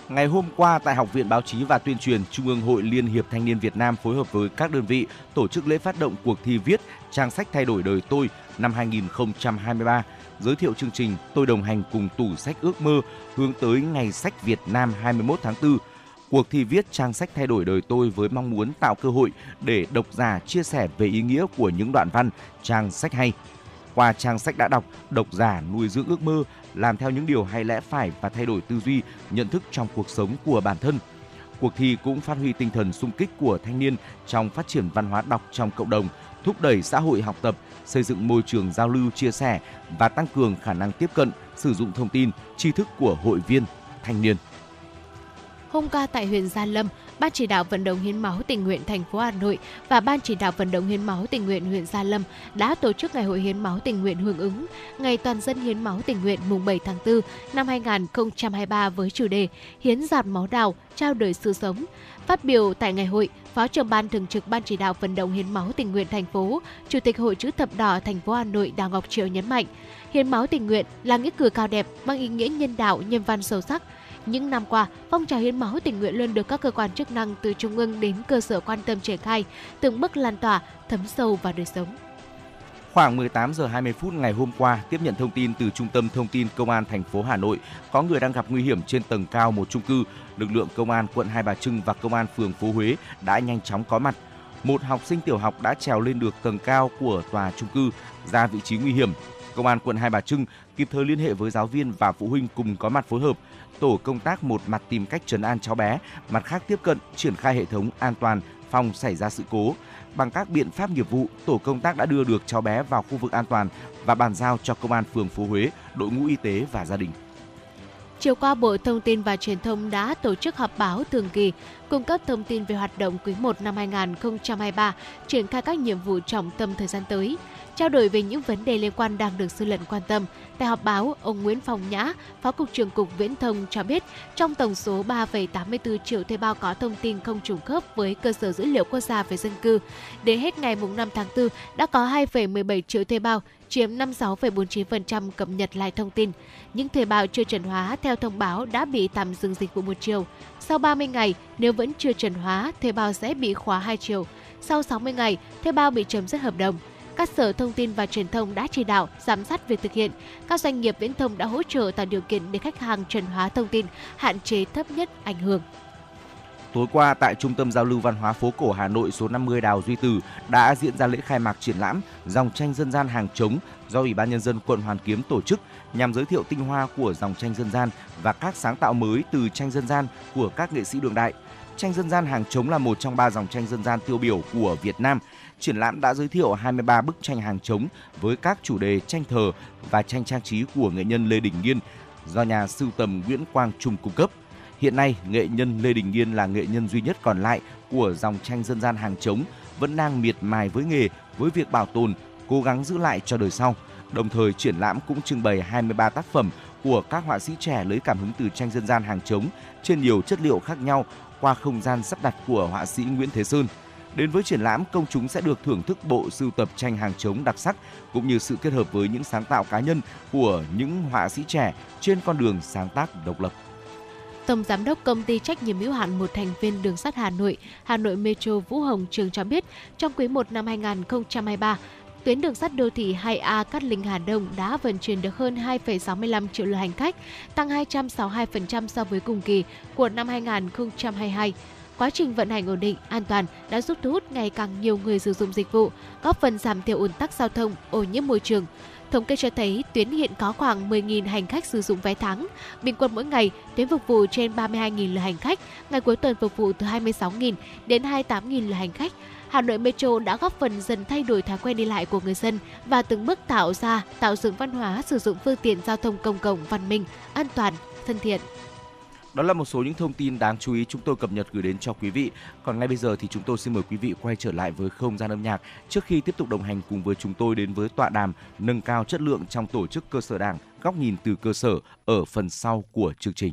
Ngày hôm qua tại Học viện Báo chí và Tuyên truyền Trung ương Hội Liên hiệp Thanh niên Việt Nam phối hợp với các đơn vị tổ chức lễ phát động cuộc thi viết trang sách thay đổi đời tôi năm 2023 giới thiệu chương trình Tôi đồng hành cùng tủ sách ước mơ hướng tới Ngày sách Việt Nam 21 tháng 4. Cuộc thi viết trang sách thay đổi đời tôi với mong muốn tạo cơ hội để độc giả chia sẻ về ý nghĩa của những đoạn văn, trang sách hay. Qua trang sách đã đọc, độc giả nuôi dưỡng ước mơ, làm theo những điều hay lẽ phải và thay đổi tư duy, nhận thức trong cuộc sống của bản thân. Cuộc thi cũng phát huy tinh thần sung kích của thanh niên trong phát triển văn hóa đọc trong cộng đồng, thúc đẩy xã hội học tập, xây dựng môi trường giao lưu chia sẻ và tăng cường khả năng tiếp cận, sử dụng thông tin, tri thức của hội viên, thanh niên. Hôm qua tại huyện Gia Lâm, Ban chỉ đạo vận động hiến máu tình nguyện thành phố Hà Nội và Ban chỉ đạo vận động hiến máu tình nguyện huyện Gia Lâm đã tổ chức Ngày hội hiến máu tình nguyện hưởng ứng Ngày toàn dân hiến máu tình nguyện mùng 7 tháng 4 năm 2023 với chủ đề Hiến giọt máu đào, trao đời sự sống. Phát biểu tại ngày hội, Phó trưởng ban thường trực Ban chỉ đạo vận động hiến máu tình nguyện thành phố, Chủ tịch Hội chữ thập đỏ thành phố Hà Nội Đào Ngọc Triệu nhấn mạnh, hiến máu tình nguyện là nghĩa cử cao đẹp mang ý nghĩa nhân đạo, nhân văn sâu sắc những năm qua, phong trào hiến máu tình nguyện luôn được các cơ quan chức năng từ trung ương đến cơ sở quan tâm triển khai, từng bước lan tỏa, thấm sâu vào đời sống. Khoảng 18 giờ 20 phút ngày hôm qua, tiếp nhận thông tin từ Trung tâm Thông tin Công an thành phố Hà Nội có người đang gặp nguy hiểm trên tầng cao một chung cư. Lực lượng Công an quận Hai Bà Trưng và Công an phường Phố Huế đã nhanh chóng có mặt. Một học sinh tiểu học đã trèo lên được tầng cao của tòa chung cư ra vị trí nguy hiểm. Công an quận Hai Bà Trưng kịp thời liên hệ với giáo viên và phụ huynh cùng có mặt phối hợp tổ công tác một mặt tìm cách trấn an cháu bé, mặt khác tiếp cận triển khai hệ thống an toàn phòng xảy ra sự cố. Bằng các biện pháp nghiệp vụ, tổ công tác đã đưa được cháu bé vào khu vực an toàn và bàn giao cho công an phường Phú Huế, đội ngũ y tế và gia đình. Chiều qua, Bộ Thông tin và Truyền thông đã tổ chức họp báo thường kỳ cung cấp thông tin về hoạt động quý 1 năm 2023, triển khai các nhiệm vụ trọng tâm thời gian tới – Trao đổi về những vấn đề liên quan đang được dư luận quan tâm, tại họp báo, ông Nguyễn Phong Nhã, Phó Cục trưởng Cục Viễn thông cho biết, trong tổng số 3,84 triệu thuê bao có thông tin không trùng khớp với cơ sở dữ liệu quốc gia về dân cư, đến hết ngày 5 tháng 4 đã có 2,17 triệu thuê bao, chiếm 56,49% cập nhật lại thông tin. Những thuê bao chưa chuẩn hóa theo thông báo đã bị tạm dừng dịch vụ một chiều. Sau 30 ngày, nếu vẫn chưa chuẩn hóa, thuê bao sẽ bị khóa 2 chiều. Sau 60 ngày, thuê bao bị chấm dứt hợp đồng các sở thông tin và truyền thông đã chỉ đạo giám sát việc thực hiện. Các doanh nghiệp viễn thông đã hỗ trợ tạo điều kiện để khách hàng chuẩn hóa thông tin, hạn chế thấp nhất ảnh hưởng. Tối qua tại Trung tâm Giao lưu Văn hóa phố cổ Hà Nội số 50 Đào Duy Từ đã diễn ra lễ khai mạc triển lãm dòng tranh dân gian hàng trống do Ủy ban nhân dân quận Hoàn Kiếm tổ chức nhằm giới thiệu tinh hoa của dòng tranh dân gian và các sáng tạo mới từ tranh dân gian của các nghệ sĩ đường đại. Tranh dân gian hàng trống là một trong ba dòng tranh dân gian tiêu biểu của Việt Nam triển lãm đã giới thiệu 23 bức tranh hàng trống với các chủ đề tranh thờ và tranh trang trí của nghệ nhân Lê Đình Nghiên do nhà sưu tầm Nguyễn Quang Trung cung cấp. Hiện nay, nghệ nhân Lê Đình Nghiên là nghệ nhân duy nhất còn lại của dòng tranh dân gian hàng trống vẫn đang miệt mài với nghề với việc bảo tồn, cố gắng giữ lại cho đời sau. Đồng thời triển lãm cũng trưng bày 23 tác phẩm của các họa sĩ trẻ lấy cảm hứng từ tranh dân gian hàng trống trên nhiều chất liệu khác nhau qua không gian sắp đặt của họa sĩ Nguyễn Thế Sơn. Đến với triển lãm, công chúng sẽ được thưởng thức bộ sưu tập tranh hàng chống đặc sắc cũng như sự kết hợp với những sáng tạo cá nhân của những họa sĩ trẻ trên con đường sáng tác độc lập. Tổng giám đốc công ty trách nhiệm hữu hạn một thành viên đường sắt Hà Nội, Hà Nội Metro Vũ Hồng Trường cho biết, trong quý 1 năm 2023, tuyến đường sắt đô thị 2A Cát Linh Hà Đông đã vận chuyển được hơn 2,65 triệu lượt hành khách, tăng 262% so với cùng kỳ của năm 2022. Quá trình vận hành ổn định, an toàn đã giúp thu hút ngày càng nhiều người sử dụng dịch vụ, góp phần giảm thiểu ùn tắc giao thông, ô nhiễm môi trường. Thống kê cho thấy tuyến hiện có khoảng 10.000 hành khách sử dụng vé tháng. Bình quân mỗi ngày, tuyến phục vụ trên 32.000 lượt hành khách, ngày cuối tuần phục vụ từ 26.000 đến 28.000 lượt hành khách. Hà Nội Metro đã góp phần dần thay đổi thói quen đi lại của người dân và từng bước tạo ra, tạo dựng văn hóa sử dụng phương tiện giao thông công cộng văn minh, an toàn, thân thiện. Đó là một số những thông tin đáng chú ý chúng tôi cập nhật gửi đến cho quý vị. Còn ngay bây giờ thì chúng tôi xin mời quý vị quay trở lại với không gian âm nhạc trước khi tiếp tục đồng hành cùng với chúng tôi đến với tọa đàm nâng cao chất lượng trong tổ chức cơ sở đảng, góc nhìn từ cơ sở ở phần sau của chương trình.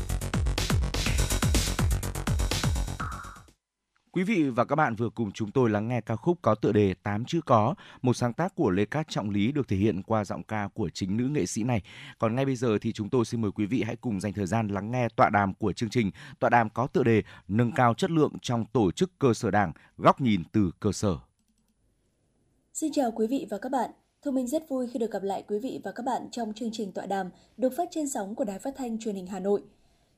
Quý vị và các bạn vừa cùng chúng tôi lắng nghe ca khúc có tựa đề Tám chữ có, một sáng tác của Lê Cát Trọng Lý được thể hiện qua giọng ca của chính nữ nghệ sĩ này. Còn ngay bây giờ thì chúng tôi xin mời quý vị hãy cùng dành thời gian lắng nghe tọa đàm của chương trình. Tọa đàm có tựa đề Nâng cao chất lượng trong tổ chức cơ sở đảng, góc nhìn từ cơ sở. Xin chào quý vị và các bạn. Thu Minh rất vui khi được gặp lại quý vị và các bạn trong chương trình tọa đàm được phát trên sóng của Đài Phát thanh Truyền hình Hà Nội.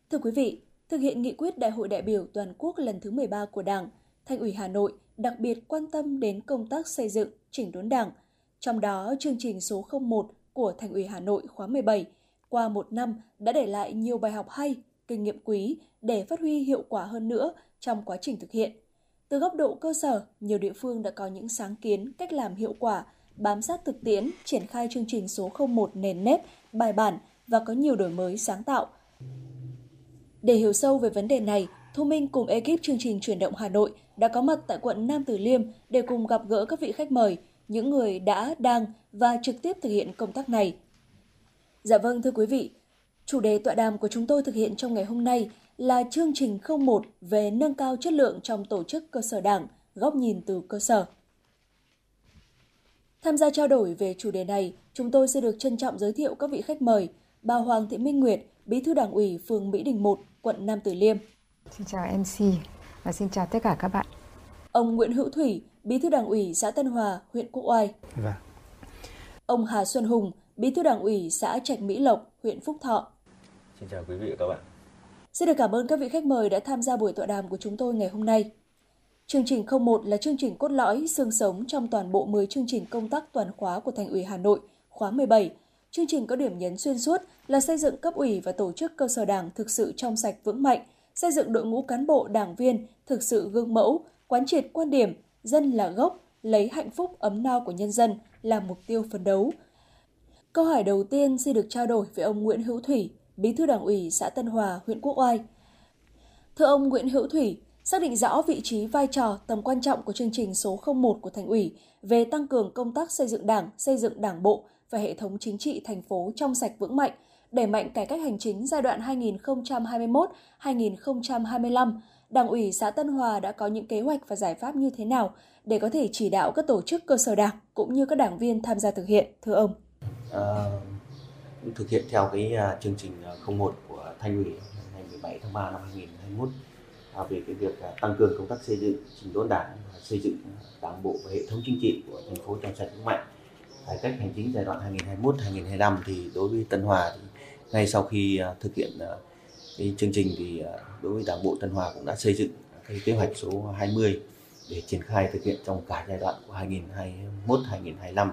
Thưa quý vị, Thực hiện nghị quyết Đại hội đại biểu toàn quốc lần thứ 13 của Đảng, Thành ủy Hà Nội đặc biệt quan tâm đến công tác xây dựng, chỉnh đốn Đảng. Trong đó, chương trình số 01 của Thành ủy Hà Nội khóa 17 qua một năm đã để lại nhiều bài học hay, kinh nghiệm quý để phát huy hiệu quả hơn nữa trong quá trình thực hiện. Từ góc độ cơ sở, nhiều địa phương đã có những sáng kiến, cách làm hiệu quả, bám sát thực tiễn, triển khai chương trình số 01 nền nếp, bài bản và có nhiều đổi mới sáng tạo – để hiểu sâu về vấn đề này, Thu Minh cùng ekip chương trình Chuyển động Hà Nội đã có mặt tại quận Nam Từ Liêm để cùng gặp gỡ các vị khách mời, những người đã, đang và trực tiếp thực hiện công tác này. Dạ vâng thưa quý vị, chủ đề tọa đàm của chúng tôi thực hiện trong ngày hôm nay là chương trình 01 về nâng cao chất lượng trong tổ chức cơ sở đảng, góc nhìn từ cơ sở. Tham gia trao đổi về chủ đề này, chúng tôi sẽ được trân trọng giới thiệu các vị khách mời, bà Hoàng Thị Minh Nguyệt, Bí thư Đảng ủy phường Mỹ Đình 1, quận Nam Từ Liêm. Xin chào MC và xin chào tất cả các bạn. Ông Nguyễn Hữu Thủy, Bí thư Đảng ủy xã Tân Hòa, huyện Quốc Oai. Vâng. Ông Hà Xuân Hùng, Bí thư Đảng ủy xã Trạch Mỹ Lộc, huyện Phúc Thọ. Xin chào quý vị và các bạn. Xin được cảm ơn các vị khách mời đã tham gia buổi tọa đàm của chúng tôi ngày hôm nay. Chương trình 01 là chương trình cốt lõi, xương sống trong toàn bộ 10 chương trình công tác toàn khóa của Thành ủy Hà Nội khóa 17 Chương trình có điểm nhấn xuyên suốt là xây dựng cấp ủy và tổ chức cơ sở đảng thực sự trong sạch vững mạnh, xây dựng đội ngũ cán bộ đảng viên thực sự gương mẫu, quán triệt quan điểm dân là gốc, lấy hạnh phúc ấm no của nhân dân là mục tiêu phấn đấu. Câu hỏi đầu tiên xin được trao đổi với ông Nguyễn Hữu Thủy, Bí thư Đảng ủy xã Tân Hòa, huyện Quốc Oai. Thưa ông Nguyễn Hữu Thủy, xác định rõ vị trí vai trò tầm quan trọng của chương trình số 01 của Thành ủy về tăng cường công tác xây dựng Đảng, xây dựng Đảng bộ và hệ thống chính trị thành phố trong sạch vững mạnh, đẩy mạnh cải cách hành chính giai đoạn 2021-2025, Đảng ủy xã Tân Hòa đã có những kế hoạch và giải pháp như thế nào để có thể chỉ đạo các tổ chức cơ sở đảng cũng như các đảng viên tham gia thực hiện, thưa ông? À, thực hiện theo cái à, chương trình à, 01 của Thành ủy ngày 17 tháng 3 năm 2021 à, về cái việc à, tăng cường công tác xây dựng chỉnh đốn đảng, xây dựng đảng bộ và hệ thống chính trị của thành phố trong sạch vững mạnh cải cách hành chính giai đoạn 2021-2025 thì đối với Tân Hòa thì ngay sau khi à, thực hiện à, cái chương trình thì à, đối với Đảng bộ Tân Hòa cũng đã xây dựng cái kế hoạch số 20 để triển khai thực hiện trong cả giai đoạn của 2021-2025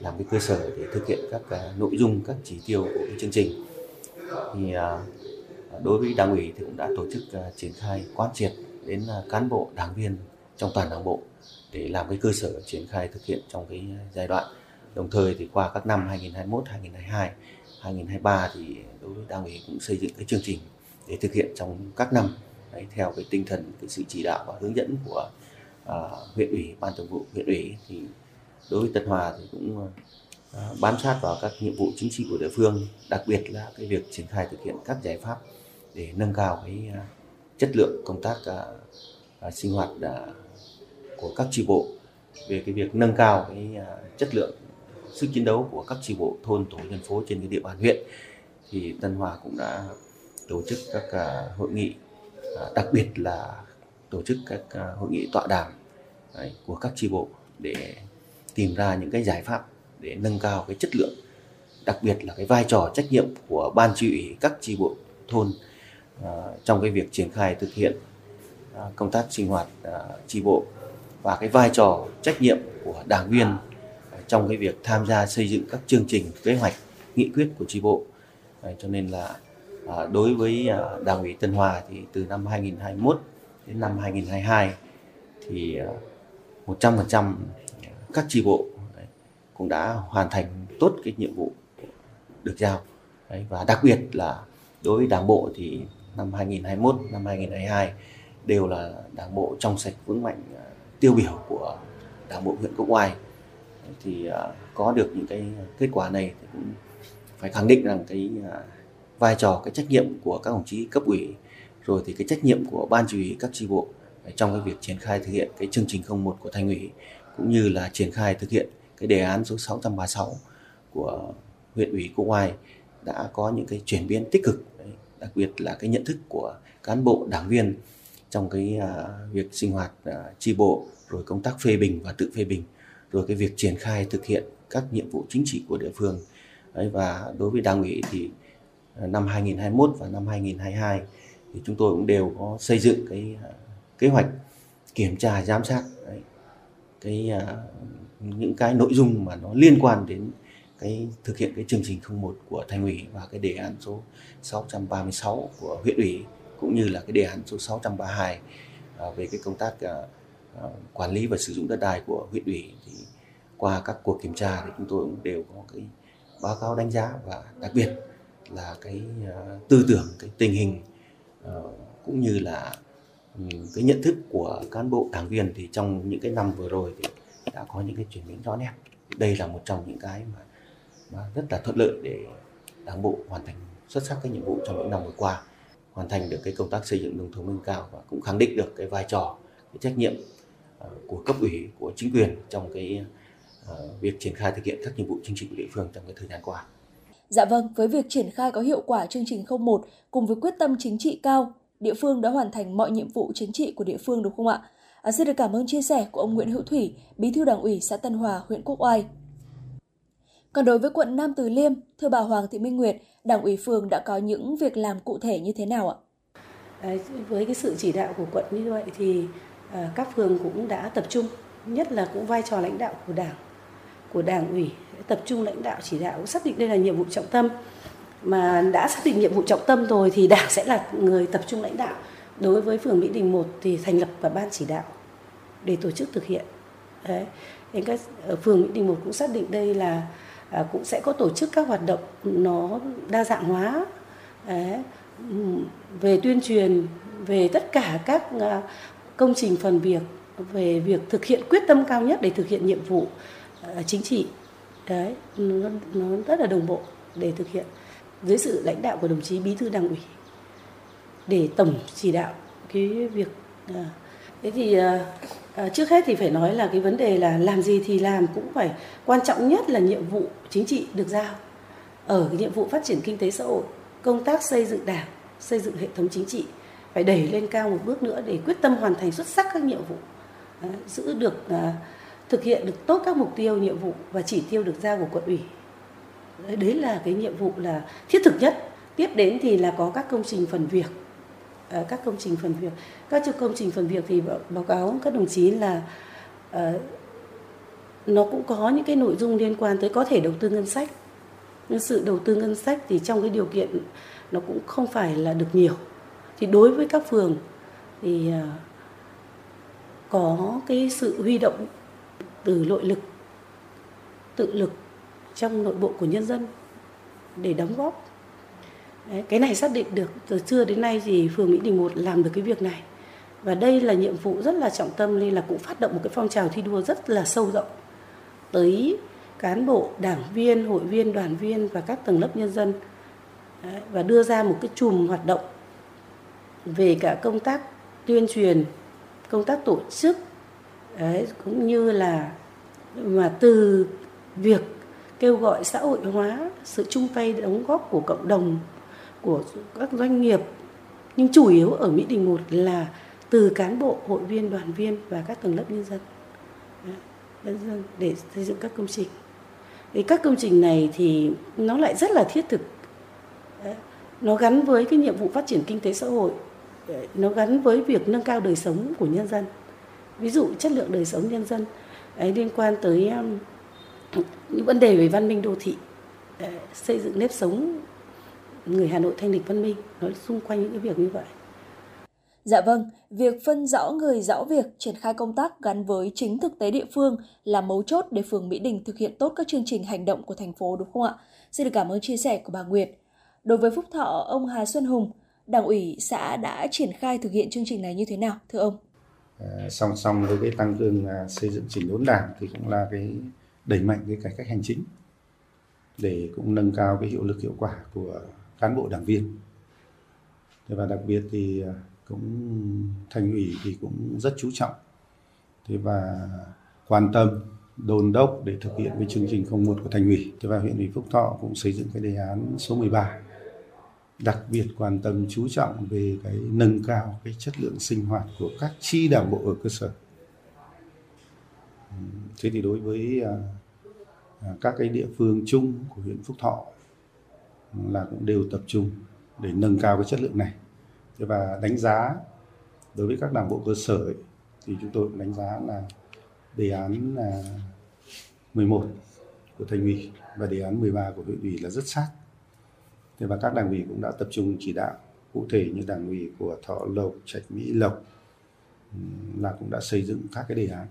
làm cái cơ sở để thực hiện các nội dung, các chỉ tiêu của cái chương trình. Thì đối với đảng ủy thì cũng đã tổ chức triển khai, quán triệt đến cán bộ, đảng viên trong toàn đảng bộ để làm cái cơ sở triển khai thực hiện trong cái giai đoạn Đồng thời thì qua các năm 2021, 2022, 2023 thì đối với đảng ủy cũng xây dựng cái chương trình để thực hiện trong các năm. Đấy, theo cái tinh thần cái sự chỉ đạo và hướng dẫn của uh, huyện ủy ban thường vụ huyện ủy thì đối với Tân Hòa thì cũng uh, bám sát vào các nhiệm vụ chính trị của địa phương đặc biệt là cái việc triển khai thực hiện các giải pháp để nâng cao cái uh, chất lượng công tác uh, uh, sinh hoạt uh, của các tri bộ về cái việc nâng cao cái uh, chất lượng sức chiến đấu của các tri bộ thôn, tổ dân phố trên cái địa bàn huyện. Thì Tân Hòa cũng đã tổ chức các à, hội nghị à, đặc biệt là tổ chức các à, hội nghị tọa đàm của các tri bộ để tìm ra những cái giải pháp để nâng cao cái chất lượng, đặc biệt là cái vai trò trách nhiệm của ban tri ủy các tri bộ thôn trong cái việc triển khai thực hiện công tác sinh hoạt tri bộ và cái vai trò trách nhiệm của đảng viên trong cái việc tham gia xây dựng các chương trình kế hoạch nghị quyết của tri bộ. Cho nên là à, đối với à, đảng ủy Tân Hòa thì từ năm 2021 đến năm 2022 thì à, 100% các tri bộ cũng đã hoàn thành tốt cái nhiệm vụ được giao. Và đặc biệt là đối với đảng bộ thì năm 2021, năm 2022 đều là đảng bộ trong sạch vững mạnh à, tiêu biểu của đảng bộ huyện Quốc Oai thì à, có được những cái kết quả này thì cũng phải khẳng định rằng cái à, vai trò, cái trách nhiệm của các đồng chí cấp ủy, rồi thì cái trách nhiệm của ban chỉ huy các tri bộ à, trong cái việc triển khai thực hiện cái chương trình 01 của thành ủy, cũng như là triển khai thực hiện cái đề án số 636 của huyện ủy Cô Oai đã có những cái chuyển biến tích cực đặc biệt là cái nhận thức của cán bộ, đảng viên trong cái việc sinh hoạt tri bộ, rồi công tác phê bình và tự phê bình rồi cái việc triển khai thực hiện các nhiệm vụ chính trị của địa phương. Đấy, và đối với đảng ủy thì à, năm 2021 và năm 2022 thì chúng tôi cũng đều có xây dựng cái à, kế hoạch kiểm tra giám sát đấy, cái uh, những cái nội dung mà nó liên quan đến cái thực hiện cái chương trình 01 của thành ủy và cái đề án số 636 của huyện ủy cũng như là cái đề án số 632 uh, về cái công tác uh, quản lý và sử dụng đất đai của huyện ủy thì qua các cuộc kiểm tra thì chúng tôi cũng đều có cái báo cáo đánh giá và đặc biệt là cái ờ, tư tưởng cái tình hình ờ, cũng như là ừ, cái nhận thức của cán bộ đảng viên thì trong những cái năm vừa rồi thì đã có những cái chuyển biến rõ nét. Đây là một trong những cái mà, mà rất là thuận lợi để đảng bộ hoàn thành xuất sắc cái nhiệm vụ trong những năm vừa qua hoàn thành được cái công tác xây dựng nông thôn nâng cao và cũng khẳng định được cái vai trò cái trách nhiệm của cấp ủy của chính quyền trong cái uh, việc triển khai thực hiện các nhiệm vụ chính trị của địa phương trong cái thời gian qua. Dạ vâng, với việc triển khai có hiệu quả chương trình 01 cùng với quyết tâm chính trị cao, địa phương đã hoàn thành mọi nhiệm vụ chính trị của địa phương đúng không ạ? À, xin được cảm ơn chia sẻ của ông Nguyễn Hữu Thủy, Bí thư Đảng ủy xã Tân Hòa, huyện Quốc Oai. Còn đối với quận Nam Từ Liêm, thưa bà Hoàng Thị Minh Nguyệt, Đảng ủy phường đã có những việc làm cụ thể như thế nào ạ? À, với cái sự chỉ đạo của quận như vậy thì Ờ, các phường cũng đã tập trung, nhất là cũng vai trò lãnh đạo của Đảng, của Đảng ủy tập trung lãnh đạo chỉ đạo xác định đây là nhiệm vụ trọng tâm. Mà đã xác định nhiệm vụ trọng tâm rồi thì đảng sẽ là người tập trung lãnh đạo. Đối với phường mỹ đình 1 thì thành lập và ban chỉ đạo để tổ chức thực hiện. Đấy nên các ở phường mỹ đình 1 cũng xác định đây là à, cũng sẽ có tổ chức các hoạt động nó đa dạng hóa. Đấy, về tuyên truyền về tất cả các à, công trình phần việc về việc thực hiện quyết tâm cao nhất để thực hiện nhiệm vụ ờ, chính trị. Đấy nó, nó rất là đồng bộ để thực hiện. Dưới sự lãnh đạo của đồng chí bí thư đảng ủy để tổng chỉ đạo cái việc à, thế thì à, à, trước hết thì phải nói là cái vấn đề là làm gì thì làm cũng phải quan trọng nhất là nhiệm vụ chính trị được giao ở cái nhiệm vụ phát triển kinh tế xã hội công tác xây dựng đảng xây dựng hệ thống chính trị phải đẩy lên cao một bước nữa để quyết tâm hoàn thành xuất sắc các nhiệm vụ. Giữ được à, thực hiện được tốt các mục tiêu, nhiệm vụ và chỉ tiêu được giao của quận ủy. Đấy là cái nhiệm vụ là thiết thực nhất. Tiếp đến thì là có các công trình phần việc. À, các công trình phần việc. Các công trình phần việc thì báo cáo các đồng chí là à, nó cũng có những cái nội dung liên quan tới có thể đầu tư ngân sách. Nhưng sự đầu tư ngân sách thì trong cái điều kiện nó cũng không phải là được nhiều thì đối với các phường thì à, có cái sự huy động từ nội lực tự lực trong nội bộ của nhân dân để đóng góp. Đấy, cái này xác định được từ xưa đến nay thì phường Mỹ Đình một làm được cái việc này. Và đây là nhiệm vụ rất là trọng tâm nên là cũng phát động một cái phong trào thi đua rất là sâu rộng tới cán bộ, đảng viên, hội viên, đoàn viên và các tầng lớp nhân dân. Đấy, và đưa ra một cái chùm hoạt động về cả công tác tuyên truyền, công tác tổ chức Đấy, cũng như là mà từ việc kêu gọi xã hội hóa sự chung tay đóng góp của cộng đồng của các doanh nghiệp nhưng chủ yếu ở Mỹ Đình một là từ cán bộ, hội viên, đoàn viên và các tầng lớp nhân dân để xây dựng các công trình. Thì các công trình này thì nó lại rất là thiết thực. Nó gắn với cái nhiệm vụ phát triển kinh tế xã hội, nó gắn với việc nâng cao đời sống của nhân dân. Ví dụ chất lượng đời sống nhân dân ấy, liên quan tới um, những vấn đề về văn minh đô thị, ờ, xây dựng nếp sống người Hà Nội thanh lịch văn minh nó xung quanh những cái việc như vậy. Dạ vâng, việc phân rõ người rõ việc triển khai công tác gắn với chính thực tế địa phương là mấu chốt để phường Mỹ Đình thực hiện tốt các chương trình hành động của thành phố đúng không ạ? Xin được cảm ơn chia sẻ của bà Nguyệt. Đối với Phúc Thọ, ông Hà Xuân Hùng, Đảng ủy xã đã triển khai thực hiện chương trình này như thế nào thưa ông? À, song song với cái tăng cường à, xây dựng chỉnh đốn đảng thì cũng là cái đẩy mạnh cái cải cách hành chính để cũng nâng cao cái hiệu lực hiệu quả của cán bộ đảng viên. Và đặc biệt thì à, cũng thành ủy thì cũng rất chú trọng. Thế và quan tâm đôn đốc để thực hiện cái chương trình 01 của thành ủy. Thế và huyện ủy Phúc Thọ cũng xây dựng cái đề án số 13 đặc biệt quan tâm chú trọng về cái nâng cao cái chất lượng sinh hoạt của các chi đảng bộ ở cơ sở. Thế thì đối với à, à, các cái địa phương chung của huyện Phúc Thọ là cũng đều tập trung để nâng cao cái chất lượng này. Thế và đánh giá đối với các đảng bộ cơ sở ấy, thì chúng tôi cũng đánh giá là đề án là 11 của thành ủy và đề án 13 của huyện ủy là rất sát thế và các đảng ủy cũng đã tập trung chỉ đạo cụ thể như đảng ủy của Thọ Lộc, Trạch Mỹ Lộc là cũng đã xây dựng các cái đề án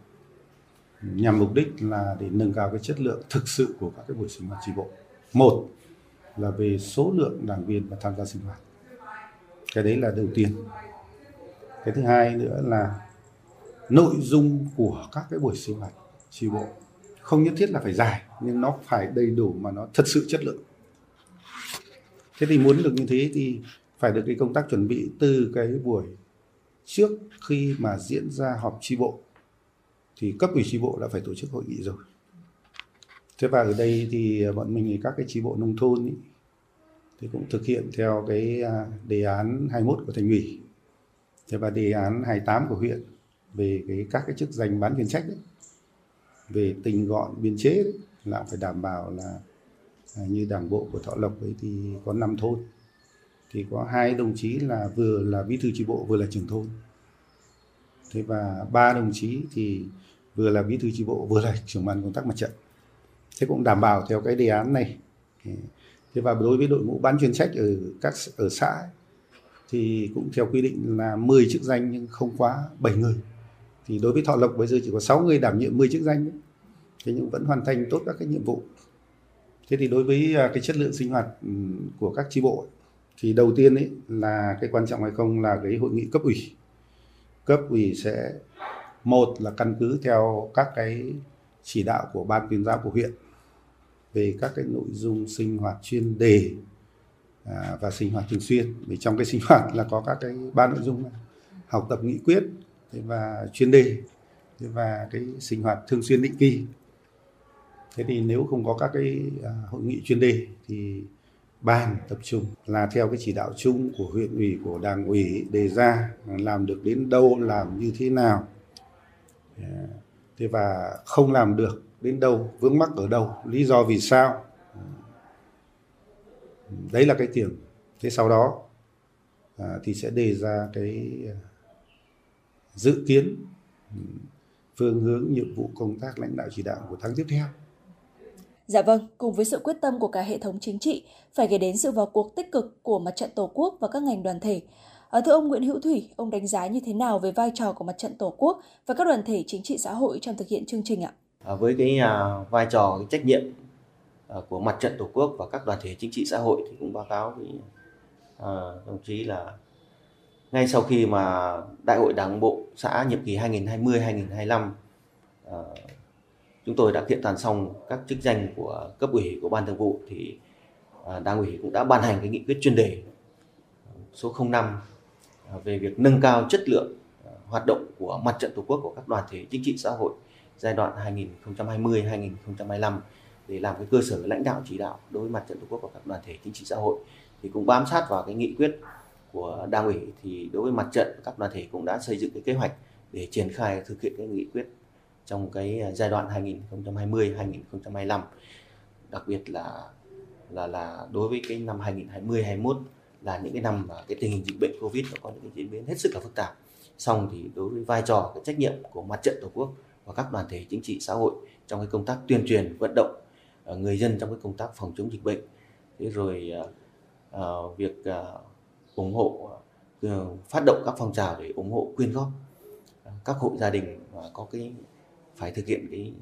nhằm mục đích là để nâng cao cái chất lượng thực sự của các cái buổi sinh hoạt tri bộ. Một là về số lượng đảng viên và tham gia sinh hoạt. Cái đấy là đầu tiên. Cái thứ hai nữa là nội dung của các cái buổi sinh hoạt tri bộ không nhất thiết là phải dài nhưng nó phải đầy đủ mà nó thật sự chất lượng thế thì muốn được như thế thì phải được cái công tác chuẩn bị từ cái buổi trước khi mà diễn ra họp tri bộ. Thì cấp ủy tri bộ đã phải tổ chức hội nghị rồi. Thế và ở đây thì bọn mình thì các cái tri bộ nông thôn ý, thì cũng thực hiện theo cái à, đề án 21 của thành ủy. Thế và đề án 28 của huyện về cái các cái chức danh bán chuyên trách đấy về tinh gọn biên chế đấy, là phải đảm bảo là À, như đảng bộ của Thọ Lộc ấy thì có 5 thôn. Thì có hai đồng chí là vừa là bí thư chi bộ, vừa là trưởng thôn. Thế và ba đồng chí thì vừa là bí thư chi bộ, vừa là trưởng ban công tác mặt trận. Thế cũng đảm bảo theo cái đề án này. Thế và đối với đội ngũ bán chuyên trách ở các ở xã thì cũng theo quy định là 10 chức danh nhưng không quá 7 người. Thì đối với Thọ Lộc bây giờ chỉ có 6 người đảm nhiệm 10 chức danh ấy. thế nhưng vẫn hoàn thành tốt các cái nhiệm vụ thế thì đối với à, cái chất lượng sinh hoạt ừ, của các tri bộ thì đầu tiên ấy là cái quan trọng hay không là cái hội nghị cấp ủy cấp ủy sẽ một là căn cứ theo các cái chỉ đạo của ban tuyên giáo của huyện về các cái nội dung sinh hoạt chuyên đề à, và sinh hoạt thường xuyên vì trong cái sinh hoạt là có các cái ba nội dung này. học tập nghị quyết và chuyên đề và cái sinh hoạt thường xuyên định kỳ thế thì nếu không có các cái à, hội nghị chuyên đề thì ban tập trung là theo cái chỉ đạo chung của huyện ủy của đảng ủy đề ra làm được đến đâu làm như thế nào. Dạ. Thế và không làm được đến đâu vướng mắc ở đâu lý do vì sao. Đấy là cái tiền thế sau đó à, thì sẽ đề ra cái à, dự kiến phương hướng nhiệm vụ công tác lãnh đạo chỉ đạo của tháng tiếp theo. Dạ vâng, cùng với sự quyết tâm của cả hệ thống chính trị, phải kể đến sự vào cuộc tích cực của mặt trận Tổ quốc và các ngành đoàn thể. À, thưa ông Nguyễn Hữu Thủy, ông đánh giá như thế nào về vai trò của mặt trận Tổ quốc và các đoàn thể chính trị xã hội trong thực hiện chương trình ạ? À, với cái à, vai trò, cái trách nhiệm à, của mặt trận Tổ quốc và các đoàn thể chính trị xã hội thì cũng báo cáo với à, đồng chí là ngay sau khi mà Đại hội Đảng bộ xã nhiệm kỳ 2020-2025 à, chúng tôi đã kiện toàn xong các chức danh của cấp ủy, của ban thường vụ thì à, đảng ủy cũng đã ban hành cái nghị quyết chuyên đề số 05 à, về việc nâng cao chất lượng à, hoạt động của mặt trận tổ quốc của các đoàn thể chính trị xã hội giai đoạn 2020-2025 để làm cái cơ sở lãnh đạo chỉ đạo đối với mặt trận tổ quốc của các đoàn thể chính trị xã hội. Thì cũng bám sát vào cái nghị quyết của đảng ủy thì đối với mặt trận, các đoàn thể cũng đã xây dựng cái kế hoạch để triển khai thực hiện cái nghị quyết trong cái à, giai đoạn 2020 2025 đặc biệt là là là đối với cái năm 2020 21 là những cái năm mà cái tình hình dịch bệnh Covid nó có những cái diễn biến hết sức là phức tạp. Xong thì đối với vai trò cái trách nhiệm của mặt trận Tổ quốc và các đoàn thể chính trị xã hội trong cái công tác tuyên truyền vận động à, người dân trong cái công tác phòng chống dịch bệnh. Thế rồi uh, uh, việc uh, ủng hộ uh, phát động các phong trào để ủng hộ quyên góp uh, các hộ gia đình uh, có cái phải thực hiện cái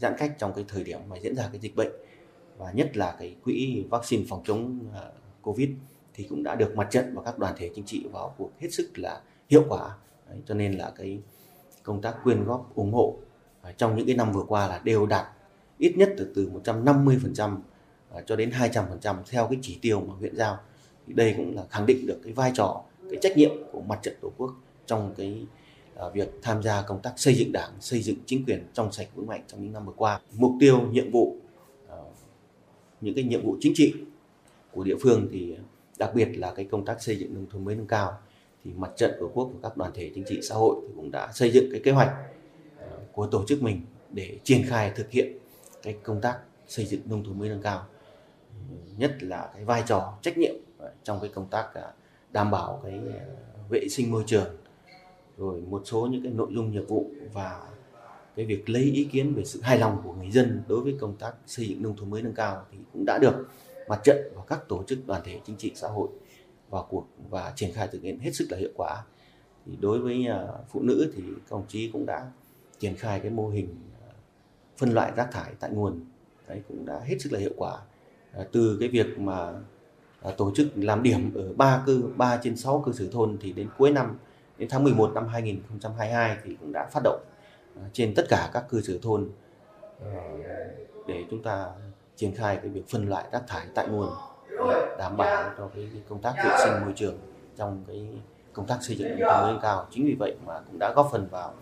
giãn cách trong cái thời điểm mà diễn ra cái dịch bệnh. Và nhất là cái quỹ vaccine phòng chống à, covid thì cũng đã được mặt trận và các đoàn thể chính trị vào cuộc hết sức là hiệu quả. Đấy, cho nên là cái công tác quyên góp ủng hộ à, trong những cái năm vừa qua là đều đạt ít nhất từ từ 150% à, cho đến 200% theo cái chỉ tiêu mà huyện giao. Thì đây cũng là khẳng định được cái vai trò cái trách nhiệm của mặt trận tổ quốc trong cái À, việc tham gia công tác xây dựng đảng, xây dựng chính quyền trong sạch vững mạnh trong những năm vừa qua. Mục tiêu, nhiệm vụ à, những cái nhiệm vụ chính trị của địa phương thì đặc biệt là cái công tác xây dựng nông thôn mới nâng cao, thì mặt trận tổ quốc và các đoàn thể chính trị xã hội thì cũng đã xây dựng cái kế hoạch à, của tổ chức mình để triển khai thực hiện cái công tác xây dựng nông thôn mới nâng cao. Nhất là cái vai trò, trách nhiệm trong cái công tác đảm bảo cái vệ sinh môi trường rồi một số những cái nội dung nghiệp vụ và cái việc lấy ý kiến về sự hài lòng của người dân đối với công tác xây dựng nông thôn mới nâng cao thì cũng đã được mặt trận và các tổ chức đoàn thể chính trị xã hội vào cuộc và triển khai thực hiện hết sức là hiệu quả. Thì đối với à, phụ nữ thì các đồng chí cũng đã triển khai cái mô hình à, phân loại rác thải tại nguồn. Đấy, cũng đã hết sức là hiệu quả. À, từ cái việc mà tổ chức làm điểm ở ba cơ, ba trên 6 cơ sở thôn thì đến cuối năm đến tháng 11 năm 2022 thì cũng đã phát động ờ, trên tất cả các cơ sở thôn ờ, để chúng ta triển khai cái việc phân loại rác thải tại nguồn, đảm bảo cho cái công tác vệ sinh môi trường trong cái công tác xây dựng nông thôn mới cao. Chính vì vậy mà cũng đã góp phần vào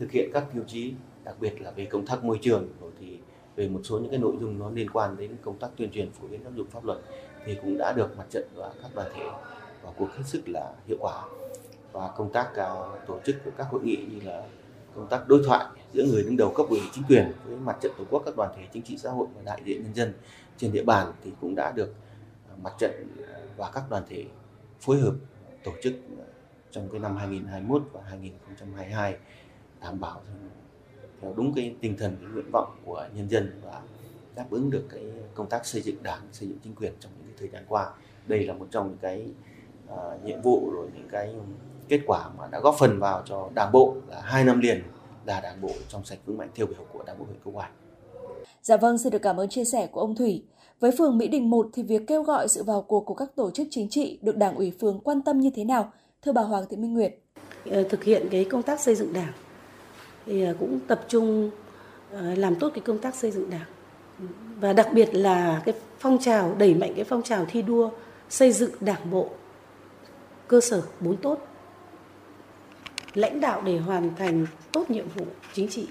thực hiện các tiêu chí, đặc biệt là về công tác môi trường, rồi thì về một số những cái nội dung nó liên quan đến công tác tuyên truyền phổ biến giáo dục pháp luật thì cũng đã được mặt trận và các đoàn thể vào cuộc hết sức là hiệu quả và công tác à, tổ chức của các hội nghị như là công tác đối thoại giữa người đứng đầu cấp ủy chính quyền với mặt trận tổ quốc các đoàn thể chính trị xã hội và đại diện nhân dân trên địa bàn thì cũng đã được à, mặt trận và các đoàn thể phối hợp tổ chức trong cái năm 2021 và 2022 đảm bảo theo đúng cái tinh thần cái nguyện vọng của nhân dân và đáp ứng được cái công tác xây dựng đảng xây dựng chính quyền trong những cái thời gian qua. Đây là một trong những cái uh, nhiệm vụ rồi những cái kết quả mà đã góp phần vào cho đảng bộ là hai năm liền là đảng bộ trong sạch vững mạnh theo biểu của đảng bộ huyện Câu Hoài. Dạ vâng, xin được cảm ơn chia sẻ của ông Thủy. Với phường Mỹ Đình 1 thì việc kêu gọi sự vào cuộc của các tổ chức chính trị được đảng ủy phường quan tâm như thế nào? Thưa bà Hoàng Thị Minh Nguyệt. Thực hiện cái công tác xây dựng đảng thì cũng tập trung làm tốt cái công tác xây dựng đảng và đặc biệt là cái phong trào đẩy mạnh cái phong trào thi đua xây dựng đảng bộ cơ sở bốn tốt lãnh đạo để hoàn thành tốt nhiệm vụ chính trị.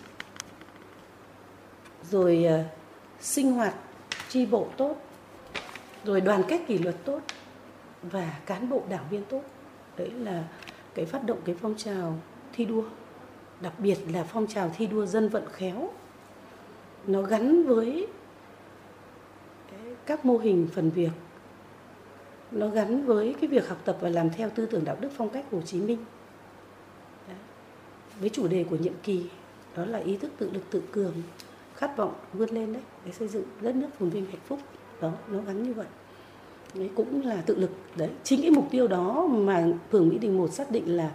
Rồi ờ, sinh hoạt tri bộ tốt. Rồi đoàn kết kỷ luật tốt và cán bộ đảng viên tốt. Đấy là cái phát động cái phong trào thi đua. Đặc biệt là phong trào thi đua dân vận khéo. Nó gắn với các mô hình phần việc. Nó gắn với cái việc học tập và làm theo tư tưởng đạo đức phong cách Hồ Chí Minh với chủ đề của nhiệm kỳ đó là ý thức tự lực tự cường khát vọng vươn lên đấy để xây dựng đất nước phồn vinh hạnh phúc. Đó nó gắn như vậy. Đấy cũng là tự lực đấy. Chính cái mục tiêu đó mà phường Mỹ Đình một xác định là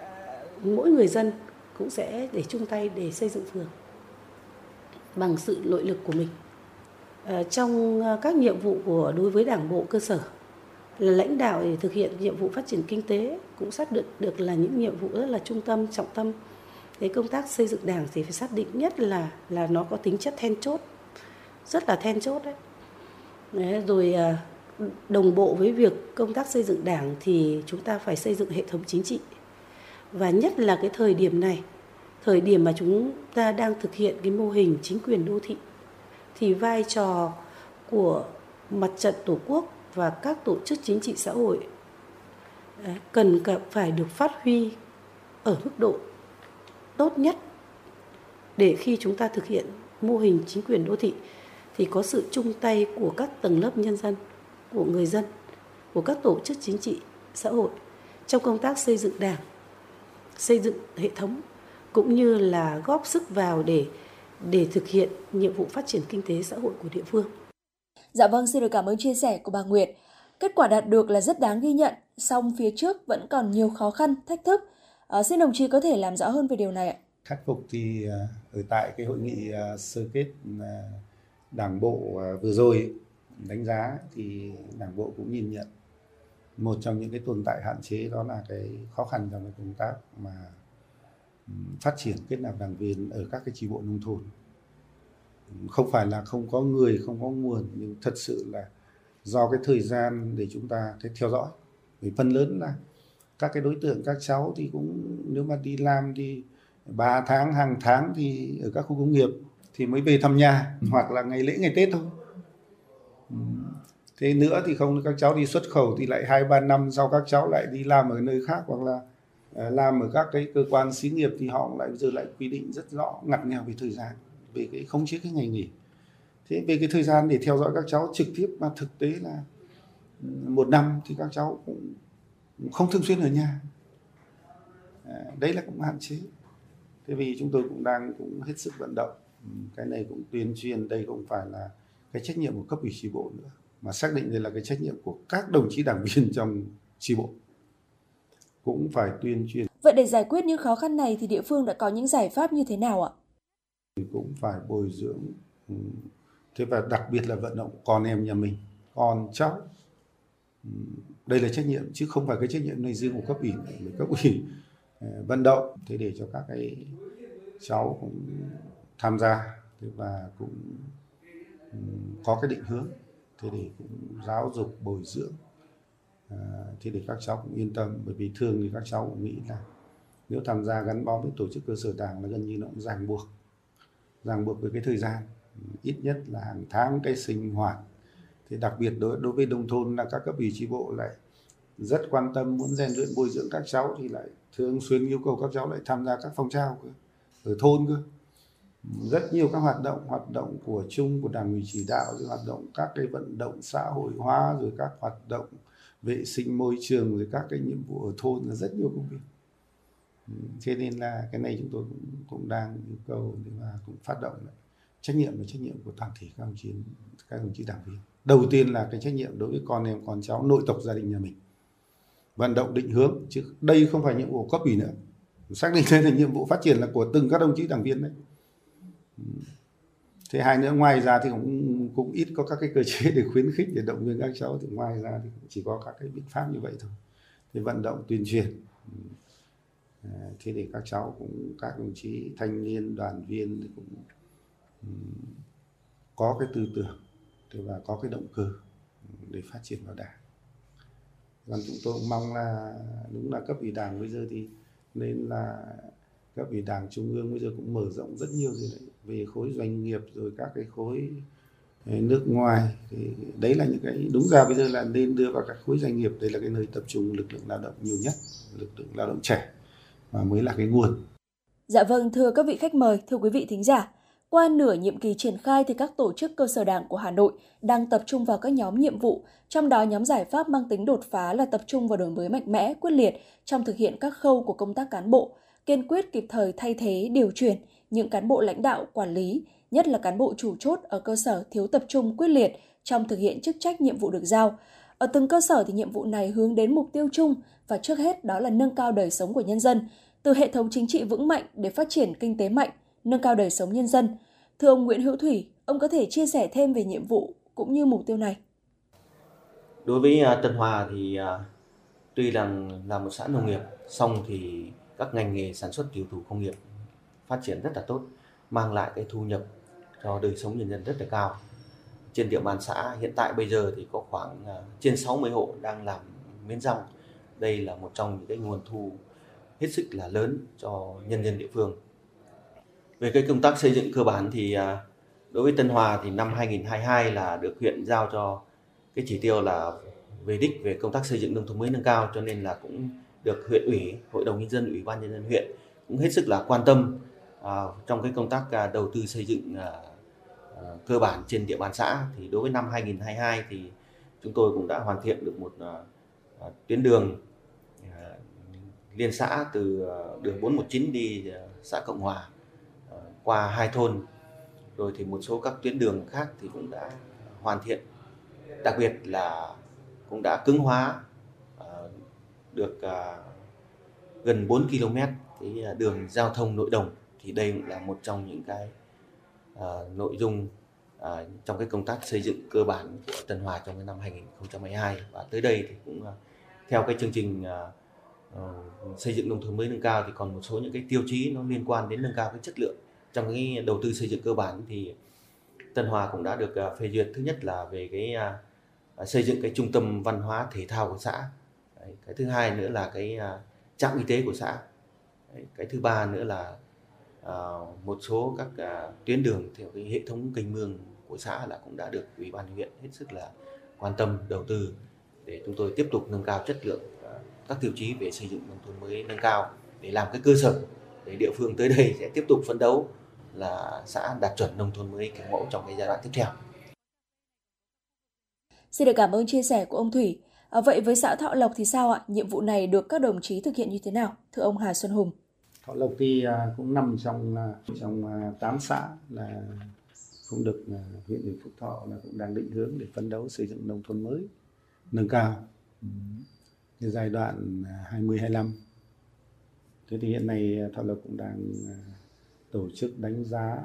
ờ, mỗi người dân cũng sẽ để chung tay để xây dựng phường bằng sự nội lực của mình. À, trong ờ, các nhiệm vụ của đối với đảng bộ cơ sở là lãnh đạo để thực hiện nhiệm vụ phát triển kinh tế cũng xác định được là những nhiệm vụ rất là trung tâm trọng tâm. Cái công tác xây dựng đảng thì phải xác định nhất là là nó có tính chất then chốt rất là then chốt đấy, đấy rồi à, đồng bộ với việc công tác xây dựng đảng thì chúng ta phải xây dựng hệ thống chính trị. Và nhất là cái thời điểm này thời điểm mà chúng ta đang thực hiện cái mô hình chính quyền đô thị thì vai trò của mặt trận tổ quốc và các tổ chức chính trị xã hội cần phải được phát huy ở mức độ tốt nhất để khi chúng ta thực hiện mô hình chính quyền đô thị thì có sự chung tay của các tầng lớp nhân dân, của người dân, của các tổ chức chính trị xã hội trong công tác xây dựng đảng, xây dựng hệ thống cũng như là góp sức vào để để thực hiện nhiệm vụ phát triển kinh tế xã hội của địa phương. Dạ vâng, xin được cảm ơn chia sẻ của bà Nguyệt. Kết quả đạt được là rất đáng ghi nhận, song phía trước vẫn còn nhiều khó khăn, thách thức. À, xin đồng chí có thể làm rõ hơn về điều này ạ. Khắc phục thì à, ở tại cái hội nghị à, sơ kết à, đảng bộ vừa rồi đánh giá thì đảng bộ cũng nhìn nhận một trong những cái tồn tại hạn chế đó là cái khó khăn trong cái công tác mà phát triển kết nạp đảng viên ở các cái tri bộ nông thôn không phải là không có người không có nguồn nhưng thật sự là do cái thời gian để chúng ta cái theo dõi. Vì phần lớn là các cái đối tượng các cháu thì cũng nếu mà đi làm đi 3 tháng hàng tháng thì ở các khu công nghiệp thì mới về thăm nhà ừ. hoặc là ngày lễ ngày tết thôi. Thế nữa thì không các cháu đi xuất khẩu thì lại hai ba năm sau các cháu lại đi làm ở nơi khác hoặc là ờ, làm ở các cái cơ quan xí nghiệp thì họ lại giờ lại quy định rất rõ ngặt nghèo về thời gian về cái không chế cái ngày nghỉ. Thế về cái thời gian để theo dõi các cháu trực tiếp mà thực tế là ừ, một năm thì các cháu cũng không thường xuyên ở nhà. À, đấy là cũng hạn chế. Thế vì chúng tôi cũng đang cũng hết sức vận động. Ừ, cái này cũng tuyên truyền, đây cũng phải là cái trách nhiệm của cấp ủy tri bộ nữa, mà xác định đây là cái trách nhiệm của các đồng chí đảng viên trong tri bộ. Cũng phải tuyên truyền. Vậy để giải quyết những khó khăn này thì địa phương đã có những giải pháp như thế nào ạ? Cũng phải bồi dưỡng ừ, thế và đặc biệt là vận động con em nhà mình, con cháu. Ừ, đây là trách nhiệm chứ không phải cái trách nhiệm này riêng của cấp ủy, mà cấp ủy ờ, vận động. Thế để cho các cái cháu cũng tham gia thế và cũng ừ, có cái định hướng thế để cũng giáo dục bồi dưỡng. À, thế để các cháu cũng yên tâm bởi vì thường thì các cháu cũng nghĩ là nếu tham gia gắn bó với tổ chức cơ sở đảng là gần như nó cũng ràng buộc ràng buộc với cái thời gian. Ít nhất là hàng tháng cái sinh hoạt. Thì đặc biệt đối đối với nông thôn là các cấp ủy tri bộ lại rất quan tâm, muốn rèn luyện bồi dưỡng các cháu thì lại thường xuyên yêu cầu các cháu lại tham gia các phong trào cơ, ở thôn cơ. Rất nhiều các hoạt động hoạt động của chung, của đảng ủy chỉ đạo, rồi hoạt động các cái vận động xã hội hóa, rồi các hoạt động vệ sinh môi trường, rồi các cái nhiệm vụ ở thôn là rất nhiều công việc thế nên là cái này chúng tôi cũng, cũng đang yêu cầu để mà cũng phát động lại. Trách nhiệm là trách nhiệm của toàn thể các đồng chí các đồng chí đảng viên. Đầu tiên là cái trách nhiệm đối với con em con cháu nội tộc gia đình nhà mình. Vận động định hướng chứ đây không phải nhiệm vụ cấp ủy nữa. Xác định đây là nhiệm vụ phát triển là của từng các đồng chí đảng viên đấy. Ừ. Thế hai nữa ngoài ra thì cũng cũng ít có các cái cơ chế để khuyến khích để động viên các cháu. Thì ngoài ra thì chỉ có các cái biện pháp như vậy thôi. Thì vận động tuyên truyền. Ừ. Ờ, thế để các cháu cũng, các đồng chí thanh niên, đoàn viên thì cũng có cái tư tưởng và có cái động cơ để phát triển vào đảng. Còn chúng tôi cũng mong là đúng là cấp ủy đảng bây giờ thì nên là cấp ủy đảng trung ương bây giờ cũng mở rộng rất nhiều rồi đấy, về khối doanh nghiệp rồi các cái khối ờ, nước ngoài. Thì đấy là những cái, đúng ra bây giờ là nên đưa vào các khối doanh nghiệp, đây là cái nơi tập trung lực lượng lao động nhiều nhất, lực lượng lao động trẻ và mới là cái nguồn Dạ vâng, thưa các vị khách mời, thưa quý vị thính giả, qua nửa nhiệm kỳ triển khai thì các tổ chức cơ sở đảng của Hà Nội đang tập trung vào các nhóm nhiệm vụ, trong đó nhóm giải pháp mang tính đột phá là tập trung vào đổi mới mạnh mẽ, quyết liệt trong thực hiện các khâu của công tác cán bộ, kiên quyết kịp thời thay thế, điều chuyển những cán bộ lãnh đạo, quản lý, nhất là cán bộ chủ chốt ở cơ sở thiếu tập trung quyết liệt trong thực hiện chức trách nhiệm vụ được giao. Ở từng cơ sở thì nhiệm vụ này hướng đến mục tiêu chung và trước hết đó là nâng cao đời sống của nhân dân, từ hệ thống chính trị vững mạnh để phát triển kinh tế mạnh, nâng cao đời sống nhân dân. Thưa ông Nguyễn Hữu Thủy, ông có thể chia sẻ thêm về nhiệm vụ cũng như mục tiêu này. Đối với à, Tân Hòa thì à, tuy tuy là là một xã nông nghiệp, song thì các ngành nghề sản xuất tiêu thụ công nghiệp phát triển rất là tốt, mang lại cái thu nhập cho đời sống nhân dân rất là cao. Trên địa bàn xã hiện tại bây giờ thì có khoảng à, trên 60 hộ đang làm miến rong. Đây là một trong những cái nguồn thu hết sức là lớn cho nhân dân địa phương. Về cái công tác xây dựng cơ bản thì à, đối với Tân Hòa thì năm 2022 là được huyện giao cho cái chỉ tiêu là về đích về công tác xây dựng nông thôn mới nâng cao cho nên là cũng được huyện ủy, hội đồng nhân dân, ủy ban nhân dân huyện cũng hết sức là quan tâm à, trong cái công tác à, đầu tư xây dựng cơ bản trên địa bàn xã thì đối với năm 2022 thì chúng tôi cũng đã hoàn thiện được một Ờ, tuyến đường ờ, liên xã từ ờ, đường 419 đi xã Cộng Hòa qua hai thôn. Rồi thì một số các tuyến đường khác thì cũng đã hoàn thiện. Đặc biệt là cũng đã cứng hóa được gần 4 km cái đường giao thông nội đồng. Thì đây cũng là một trong những cái nội dung à, trong cái công tác xây dựng cơ bản của Tân Hòa trong cái năm 2022 và tới đây thì cũng à, theo cái chương trình à, ờ, xây dựng nông thôn mới nâng cao thì còn một số những cái tiêu chí nó liên quan đến nâng cao cái chất lượng trong cái đầu tư xây dựng cơ bản thì Tân Hòa cũng đã được à, phê duyệt. Thứ nhất là về cái à, xây dựng cái trung tâm văn hóa thể thao của xã. Đấy, cái thứ hai nữa là cái à, trạm y tế của xã. Đấy, cái thứ ba nữa là một số các tuyến đường theo cái hệ thống kênh mương của xã là cũng đã được ủy ban huyện hết sức là quan tâm đầu tư để chúng tôi tiếp tục nâng cao chất lượng uh, các tiêu chí về xây dựng nông thôn mới nâng cao để làm cái cơ sở để địa phương tới đây sẽ tiếp tục phấn đấu là xã đạt chuẩn nông thôn mới kiểu mẫu trong cái giai đoạn tiếp theo. Xin được cảm ơn chia sẻ của ông Thủy. À, vậy với xã Thọ Lộc thì sao ạ? Nhiệm vụ này được các đồng chí thực hiện như thế nào? Thưa ông Hà Xuân Hùng. Thọ Lộc thì à, cũng nằm trong à, trong 8 xã là cũng được à, huyện ủy Phúc Thọ là cũng đang định hướng để phấn đấu xây dựng nông thôn mới nâng cao cái giai đoạn à, 2025. Thế thì hiện nay à, Thọ Lộc cũng đang tổ chức đánh giá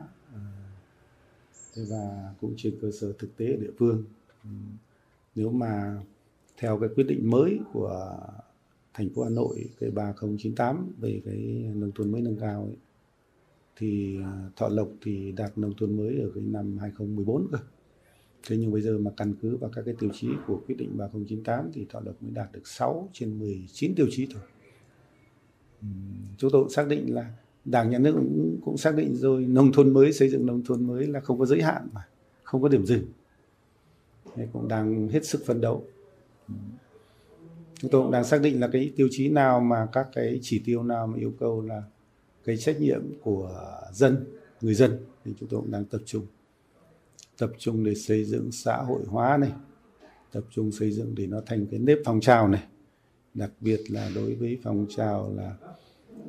thế và cũng trên cơ sở thực tế ở địa phương nếu mà theo cái quyết định mới của thành phố Hà Nội cái 3098 về cái nông thôn mới nâng cao ấy, thì à, Thọ Lộc thì đạt nông thôn mới ở cái năm 2014 cơ. Thế nhưng bây giờ mà căn cứ vào các cái tiêu chí của quyết định 3098 thì Thọ Lộc mới đạt được 6 trên 19 tiêu chí thôi. Chúng tôi cũng xác định là Đảng nhà nước cũng, cũng xác định rồi nông thôn mới xây dựng nông thôn mới là không có giới hạn mà không có điểm dừng. Thế cũng đang hết sức phấn đấu chúng tôi cũng đang xác định là cái tiêu chí nào mà các cái chỉ tiêu nào mà yêu cầu là cái trách nhiệm của dân, người dân thì chúng tôi cũng đang tập trung. Tập trung để xây dựng xã hội hóa này, tập trung xây dựng để nó thành cái nếp phong trào này. Đặc biệt là đối với phong trào là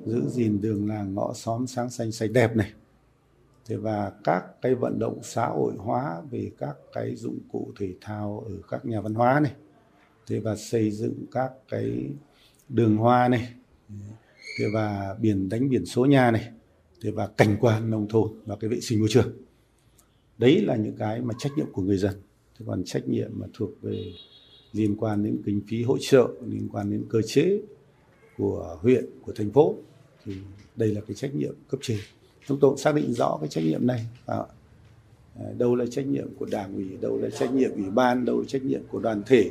giữ gìn đường làng, ngõ xóm sáng xanh, sạch đẹp này. Thế và các cái vận động xã hội hóa về các cái dụng cụ thể thao ở các nhà văn hóa này. Thế và xây dựng các cái đường hoa này thế và biển đánh biển số nhà này thế và cảnh quan nông thôn và cái vệ sinh môi trường. Đấy là những cái mà trách nhiệm của người dân. Thế còn trách nhiệm mà thuộc về liên quan đến kinh phí hỗ trợ liên quan đến cơ chế của huyện của thành phố thì đây là cái trách nhiệm cấp trên. Chúng tôi cũng xác định rõ cái trách nhiệm này. À, à đâu là trách nhiệm của đảng ủy đâu là trách nhiệm ủy ban đâu là trách nhiệm của đoàn thể.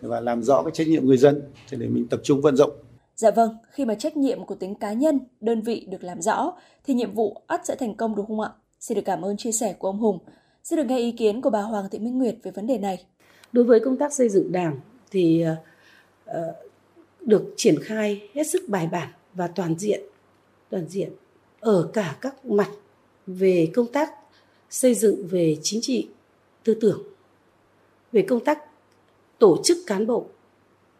Và làm rõ cái trách nhiệm người dân để mình tập trung vận rộng Dạ vâng, khi mà trách nhiệm của tính cá nhân, đơn vị được làm rõ thì nhiệm vụ ắt sẽ thành công đúng không ạ? Xin được cảm ơn chia sẻ của ông Hùng. Xin được nghe ý kiến của bà Hoàng Thị Minh Nguyệt về vấn đề này. Đối với công tác xây dựng đảng thì uh, được triển khai hết sức bài bản và toàn diện, toàn diện ở cả các mặt về công tác xây dựng về chính trị, tư tưởng, về công tác tổ chức cán bộ,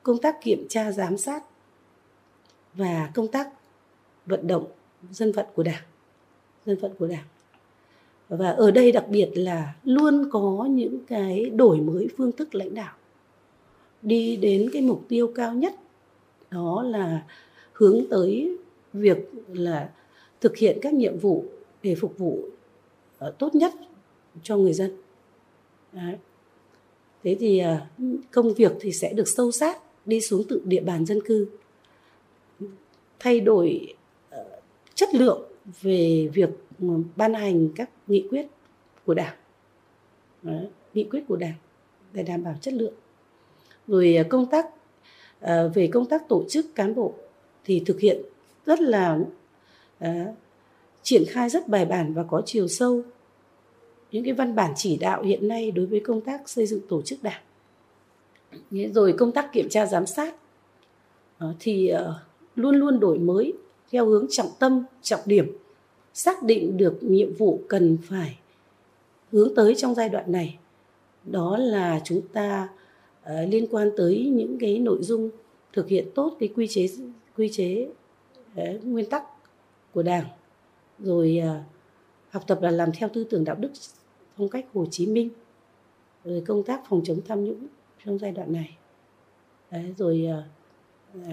công tác kiểm tra giám sát và công tác vận động dân vận của Đảng, dân vận của Đảng. Và ở đây đặc biệt là luôn có những cái đổi mới phương thức lãnh đạo đi đến cái mục tiêu cao nhất đó là hướng tới việc là thực hiện các nhiệm vụ để phục vụ ờ, tốt nhất cho người dân. Đấy. Thế thì ờ, công việc thì sẽ được sâu sát đi xuống tự địa bàn dân cư, thay đổi ờ, chất lượng về việc ừ, ban hành các nghị quyết của đảng, Đấy. nghị quyết của đảng để đảm bảo chất lượng. Rồi ờ, công tác ờ, về công tác tổ chức cán bộ thì thực hiện rất là uh, triển khai rất bài bản và có chiều sâu những cái văn bản chỉ đạo hiện nay đối với công tác xây dựng tổ chức đảng rồi công tác kiểm tra giám sát uh, thì uh, luôn luôn đổi mới theo hướng trọng tâm trọng điểm xác định được nhiệm vụ cần phải hướng tới trong giai đoạn này. Đó là chúng ta uh, liên quan tới những cái nội dung thực hiện tốt cái quy chế quy chế uh, nguyên tắc của đảng rồi uh, học tập là làm theo tư tưởng đạo đức phong cách Hồ Chí Minh rồi công tác phòng chống tham nhũng trong giai đoạn này. Đấy, rồi uh,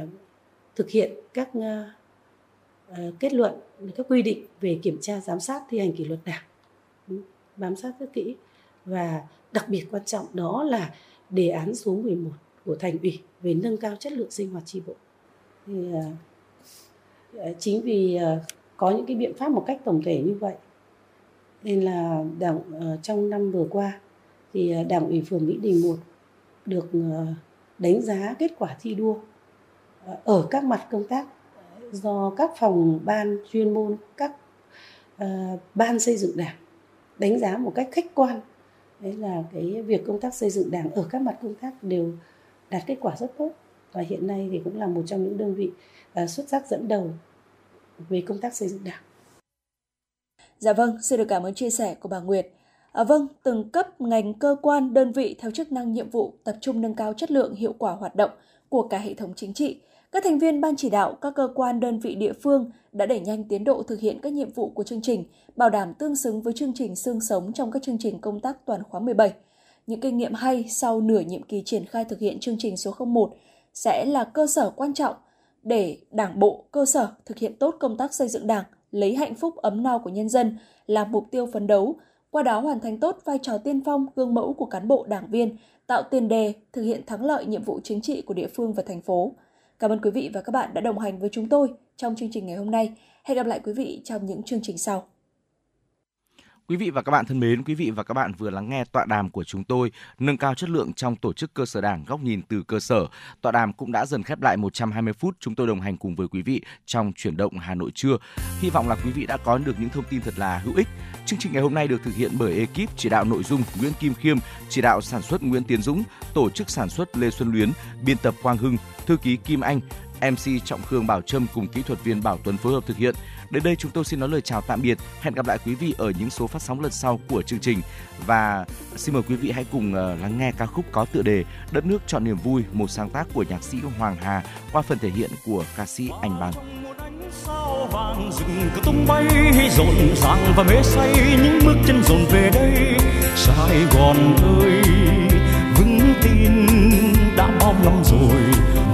thực hiện các uh, kết luận các quy định về kiểm tra giám sát thi hành kỷ luật đảng. Bám sát rất kỹ. Và đặc biệt quan trọng đó là đề án số 11 của thành ủy về nâng cao chất lượng sinh hoạt tri bộ. Thì ờ, chính vì có những cái biện pháp một cách tổng thể như vậy nên là đảng trong năm vừa qua thì đảng ủy phường Mỹ Đình 1 được đánh giá kết quả thi đua Ờ, ở các mặt công tác do các phòng ban chuyên môn các uh, ban xây dựng đảng đánh giá một cách khách quan đấy là cái việc công tác xây dựng đảng ở các mặt công tác đều đạt kết quả rất tốt và hiện nay thì cũng là một trong những đơn vị uh, xuất sắc dẫn đầu về công tác xây dựng đảng. Dạ vâng, xin được cảm ơn chia sẻ của bà Nguyệt. À, vâng, từng cấp ngành cơ quan đơn vị theo chức năng nhiệm vụ tập trung nâng cao chất lượng hiệu quả hoạt động của cả hệ thống chính trị các thành viên ban chỉ đạo, các cơ quan đơn vị địa phương đã đẩy nhanh tiến độ thực hiện các nhiệm vụ của chương trình, bảo đảm tương xứng với chương trình xương sống trong các chương trình công tác toàn khóa 17. Những kinh nghiệm hay sau nửa nhiệm kỳ triển khai thực hiện chương trình số 01 sẽ là cơ sở quan trọng để Đảng bộ, cơ sở thực hiện tốt công tác xây dựng Đảng, lấy hạnh phúc ấm no của nhân dân là mục tiêu phấn đấu, qua đó hoàn thành tốt vai trò tiên phong, gương mẫu của cán bộ đảng viên, tạo tiền đề thực hiện thắng lợi nhiệm vụ chính trị của địa phương và thành phố. Cảm ơn quý vị và các bạn đã đồng hành với chúng tôi trong chương trình ngày hôm nay. Hẹn gặp lại quý vị trong những chương trình sau. Quý vị và các bạn thân mến, quý vị và các bạn vừa lắng nghe tọa đàm của chúng tôi nâng cao chất lượng trong tổ chức cơ sở đảng góc nhìn từ cơ sở. Tọa đàm cũng đã dần khép lại 120 phút chúng tôi đồng hành cùng với quý vị trong chuyển động Hà Nội trưa. Hy vọng là quý vị đã có được những thông tin thật là hữu ích. Chương trình ngày hôm nay được thực hiện bởi ekip chỉ đạo nội dung Nguyễn Kim Khiêm, chỉ đạo sản xuất Nguyễn Tiến Dũng, tổ chức sản xuất Lê Xuân Luyến, biên tập Quang Hưng, thư ký Kim Anh, MC Trọng Khương Bảo Trâm cùng kỹ thuật viên Bảo Tuấn phối hợp thực hiện. Đến đây chúng tôi xin nói lời chào tạm biệt. Hẹn gặp lại quý vị ở những số phát sóng lần sau của chương trình. Và xin mời quý vị hãy cùng ờ, lắng nghe ca khúc có tựa đề Đất nước chọn niềm vui, một sáng tác của nhạc sĩ Hoàng Hà qua phần thể hiện của ca sĩ Anh Bằng sao vàng rừng cứ tung bay rộn ràng và mê say những bước chân dồn về đây sài gòn ơi vững tin đã bao năm rồi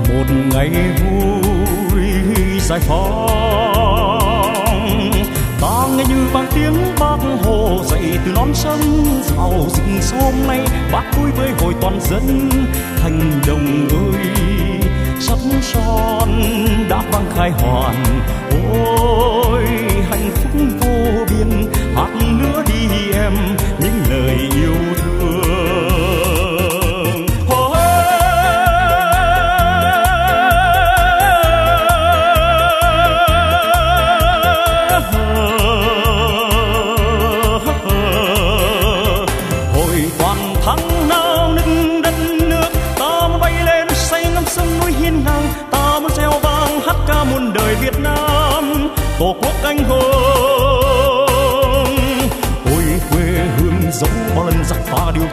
một ngày vui giải phóng ta nghe như vang tiếng bác hồ dậy từ non sông giàu rừng hôm nay. Bác vui với hội toàn dân thành đồng ơi sắp son đã vang khai hoàn. Ôi, hạnh phúc vô biên. Hát nữa đi em, những lời yêu thương.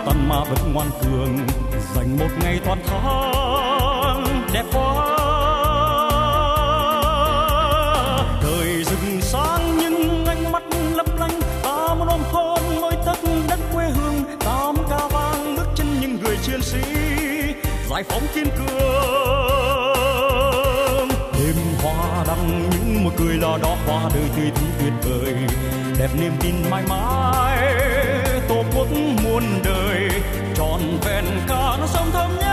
Tàn mà vẫn ngoan cường, dành một ngày toàn tháng đẹp quá. Thời rừng sáng nhưng ánh mắt lấp lánh, ta muốn ôm hôn môi tất đất quê hương ta muốn ca vang bước chân những người chiến sĩ, giải phóng kiên cường. Đêm hoa đăng một cười là đó hoa đời tươi thắm tuyệt vời, đẹp niềm tin mãi mãi cuộc muôn đời tròn vẹn cả nó sông thơm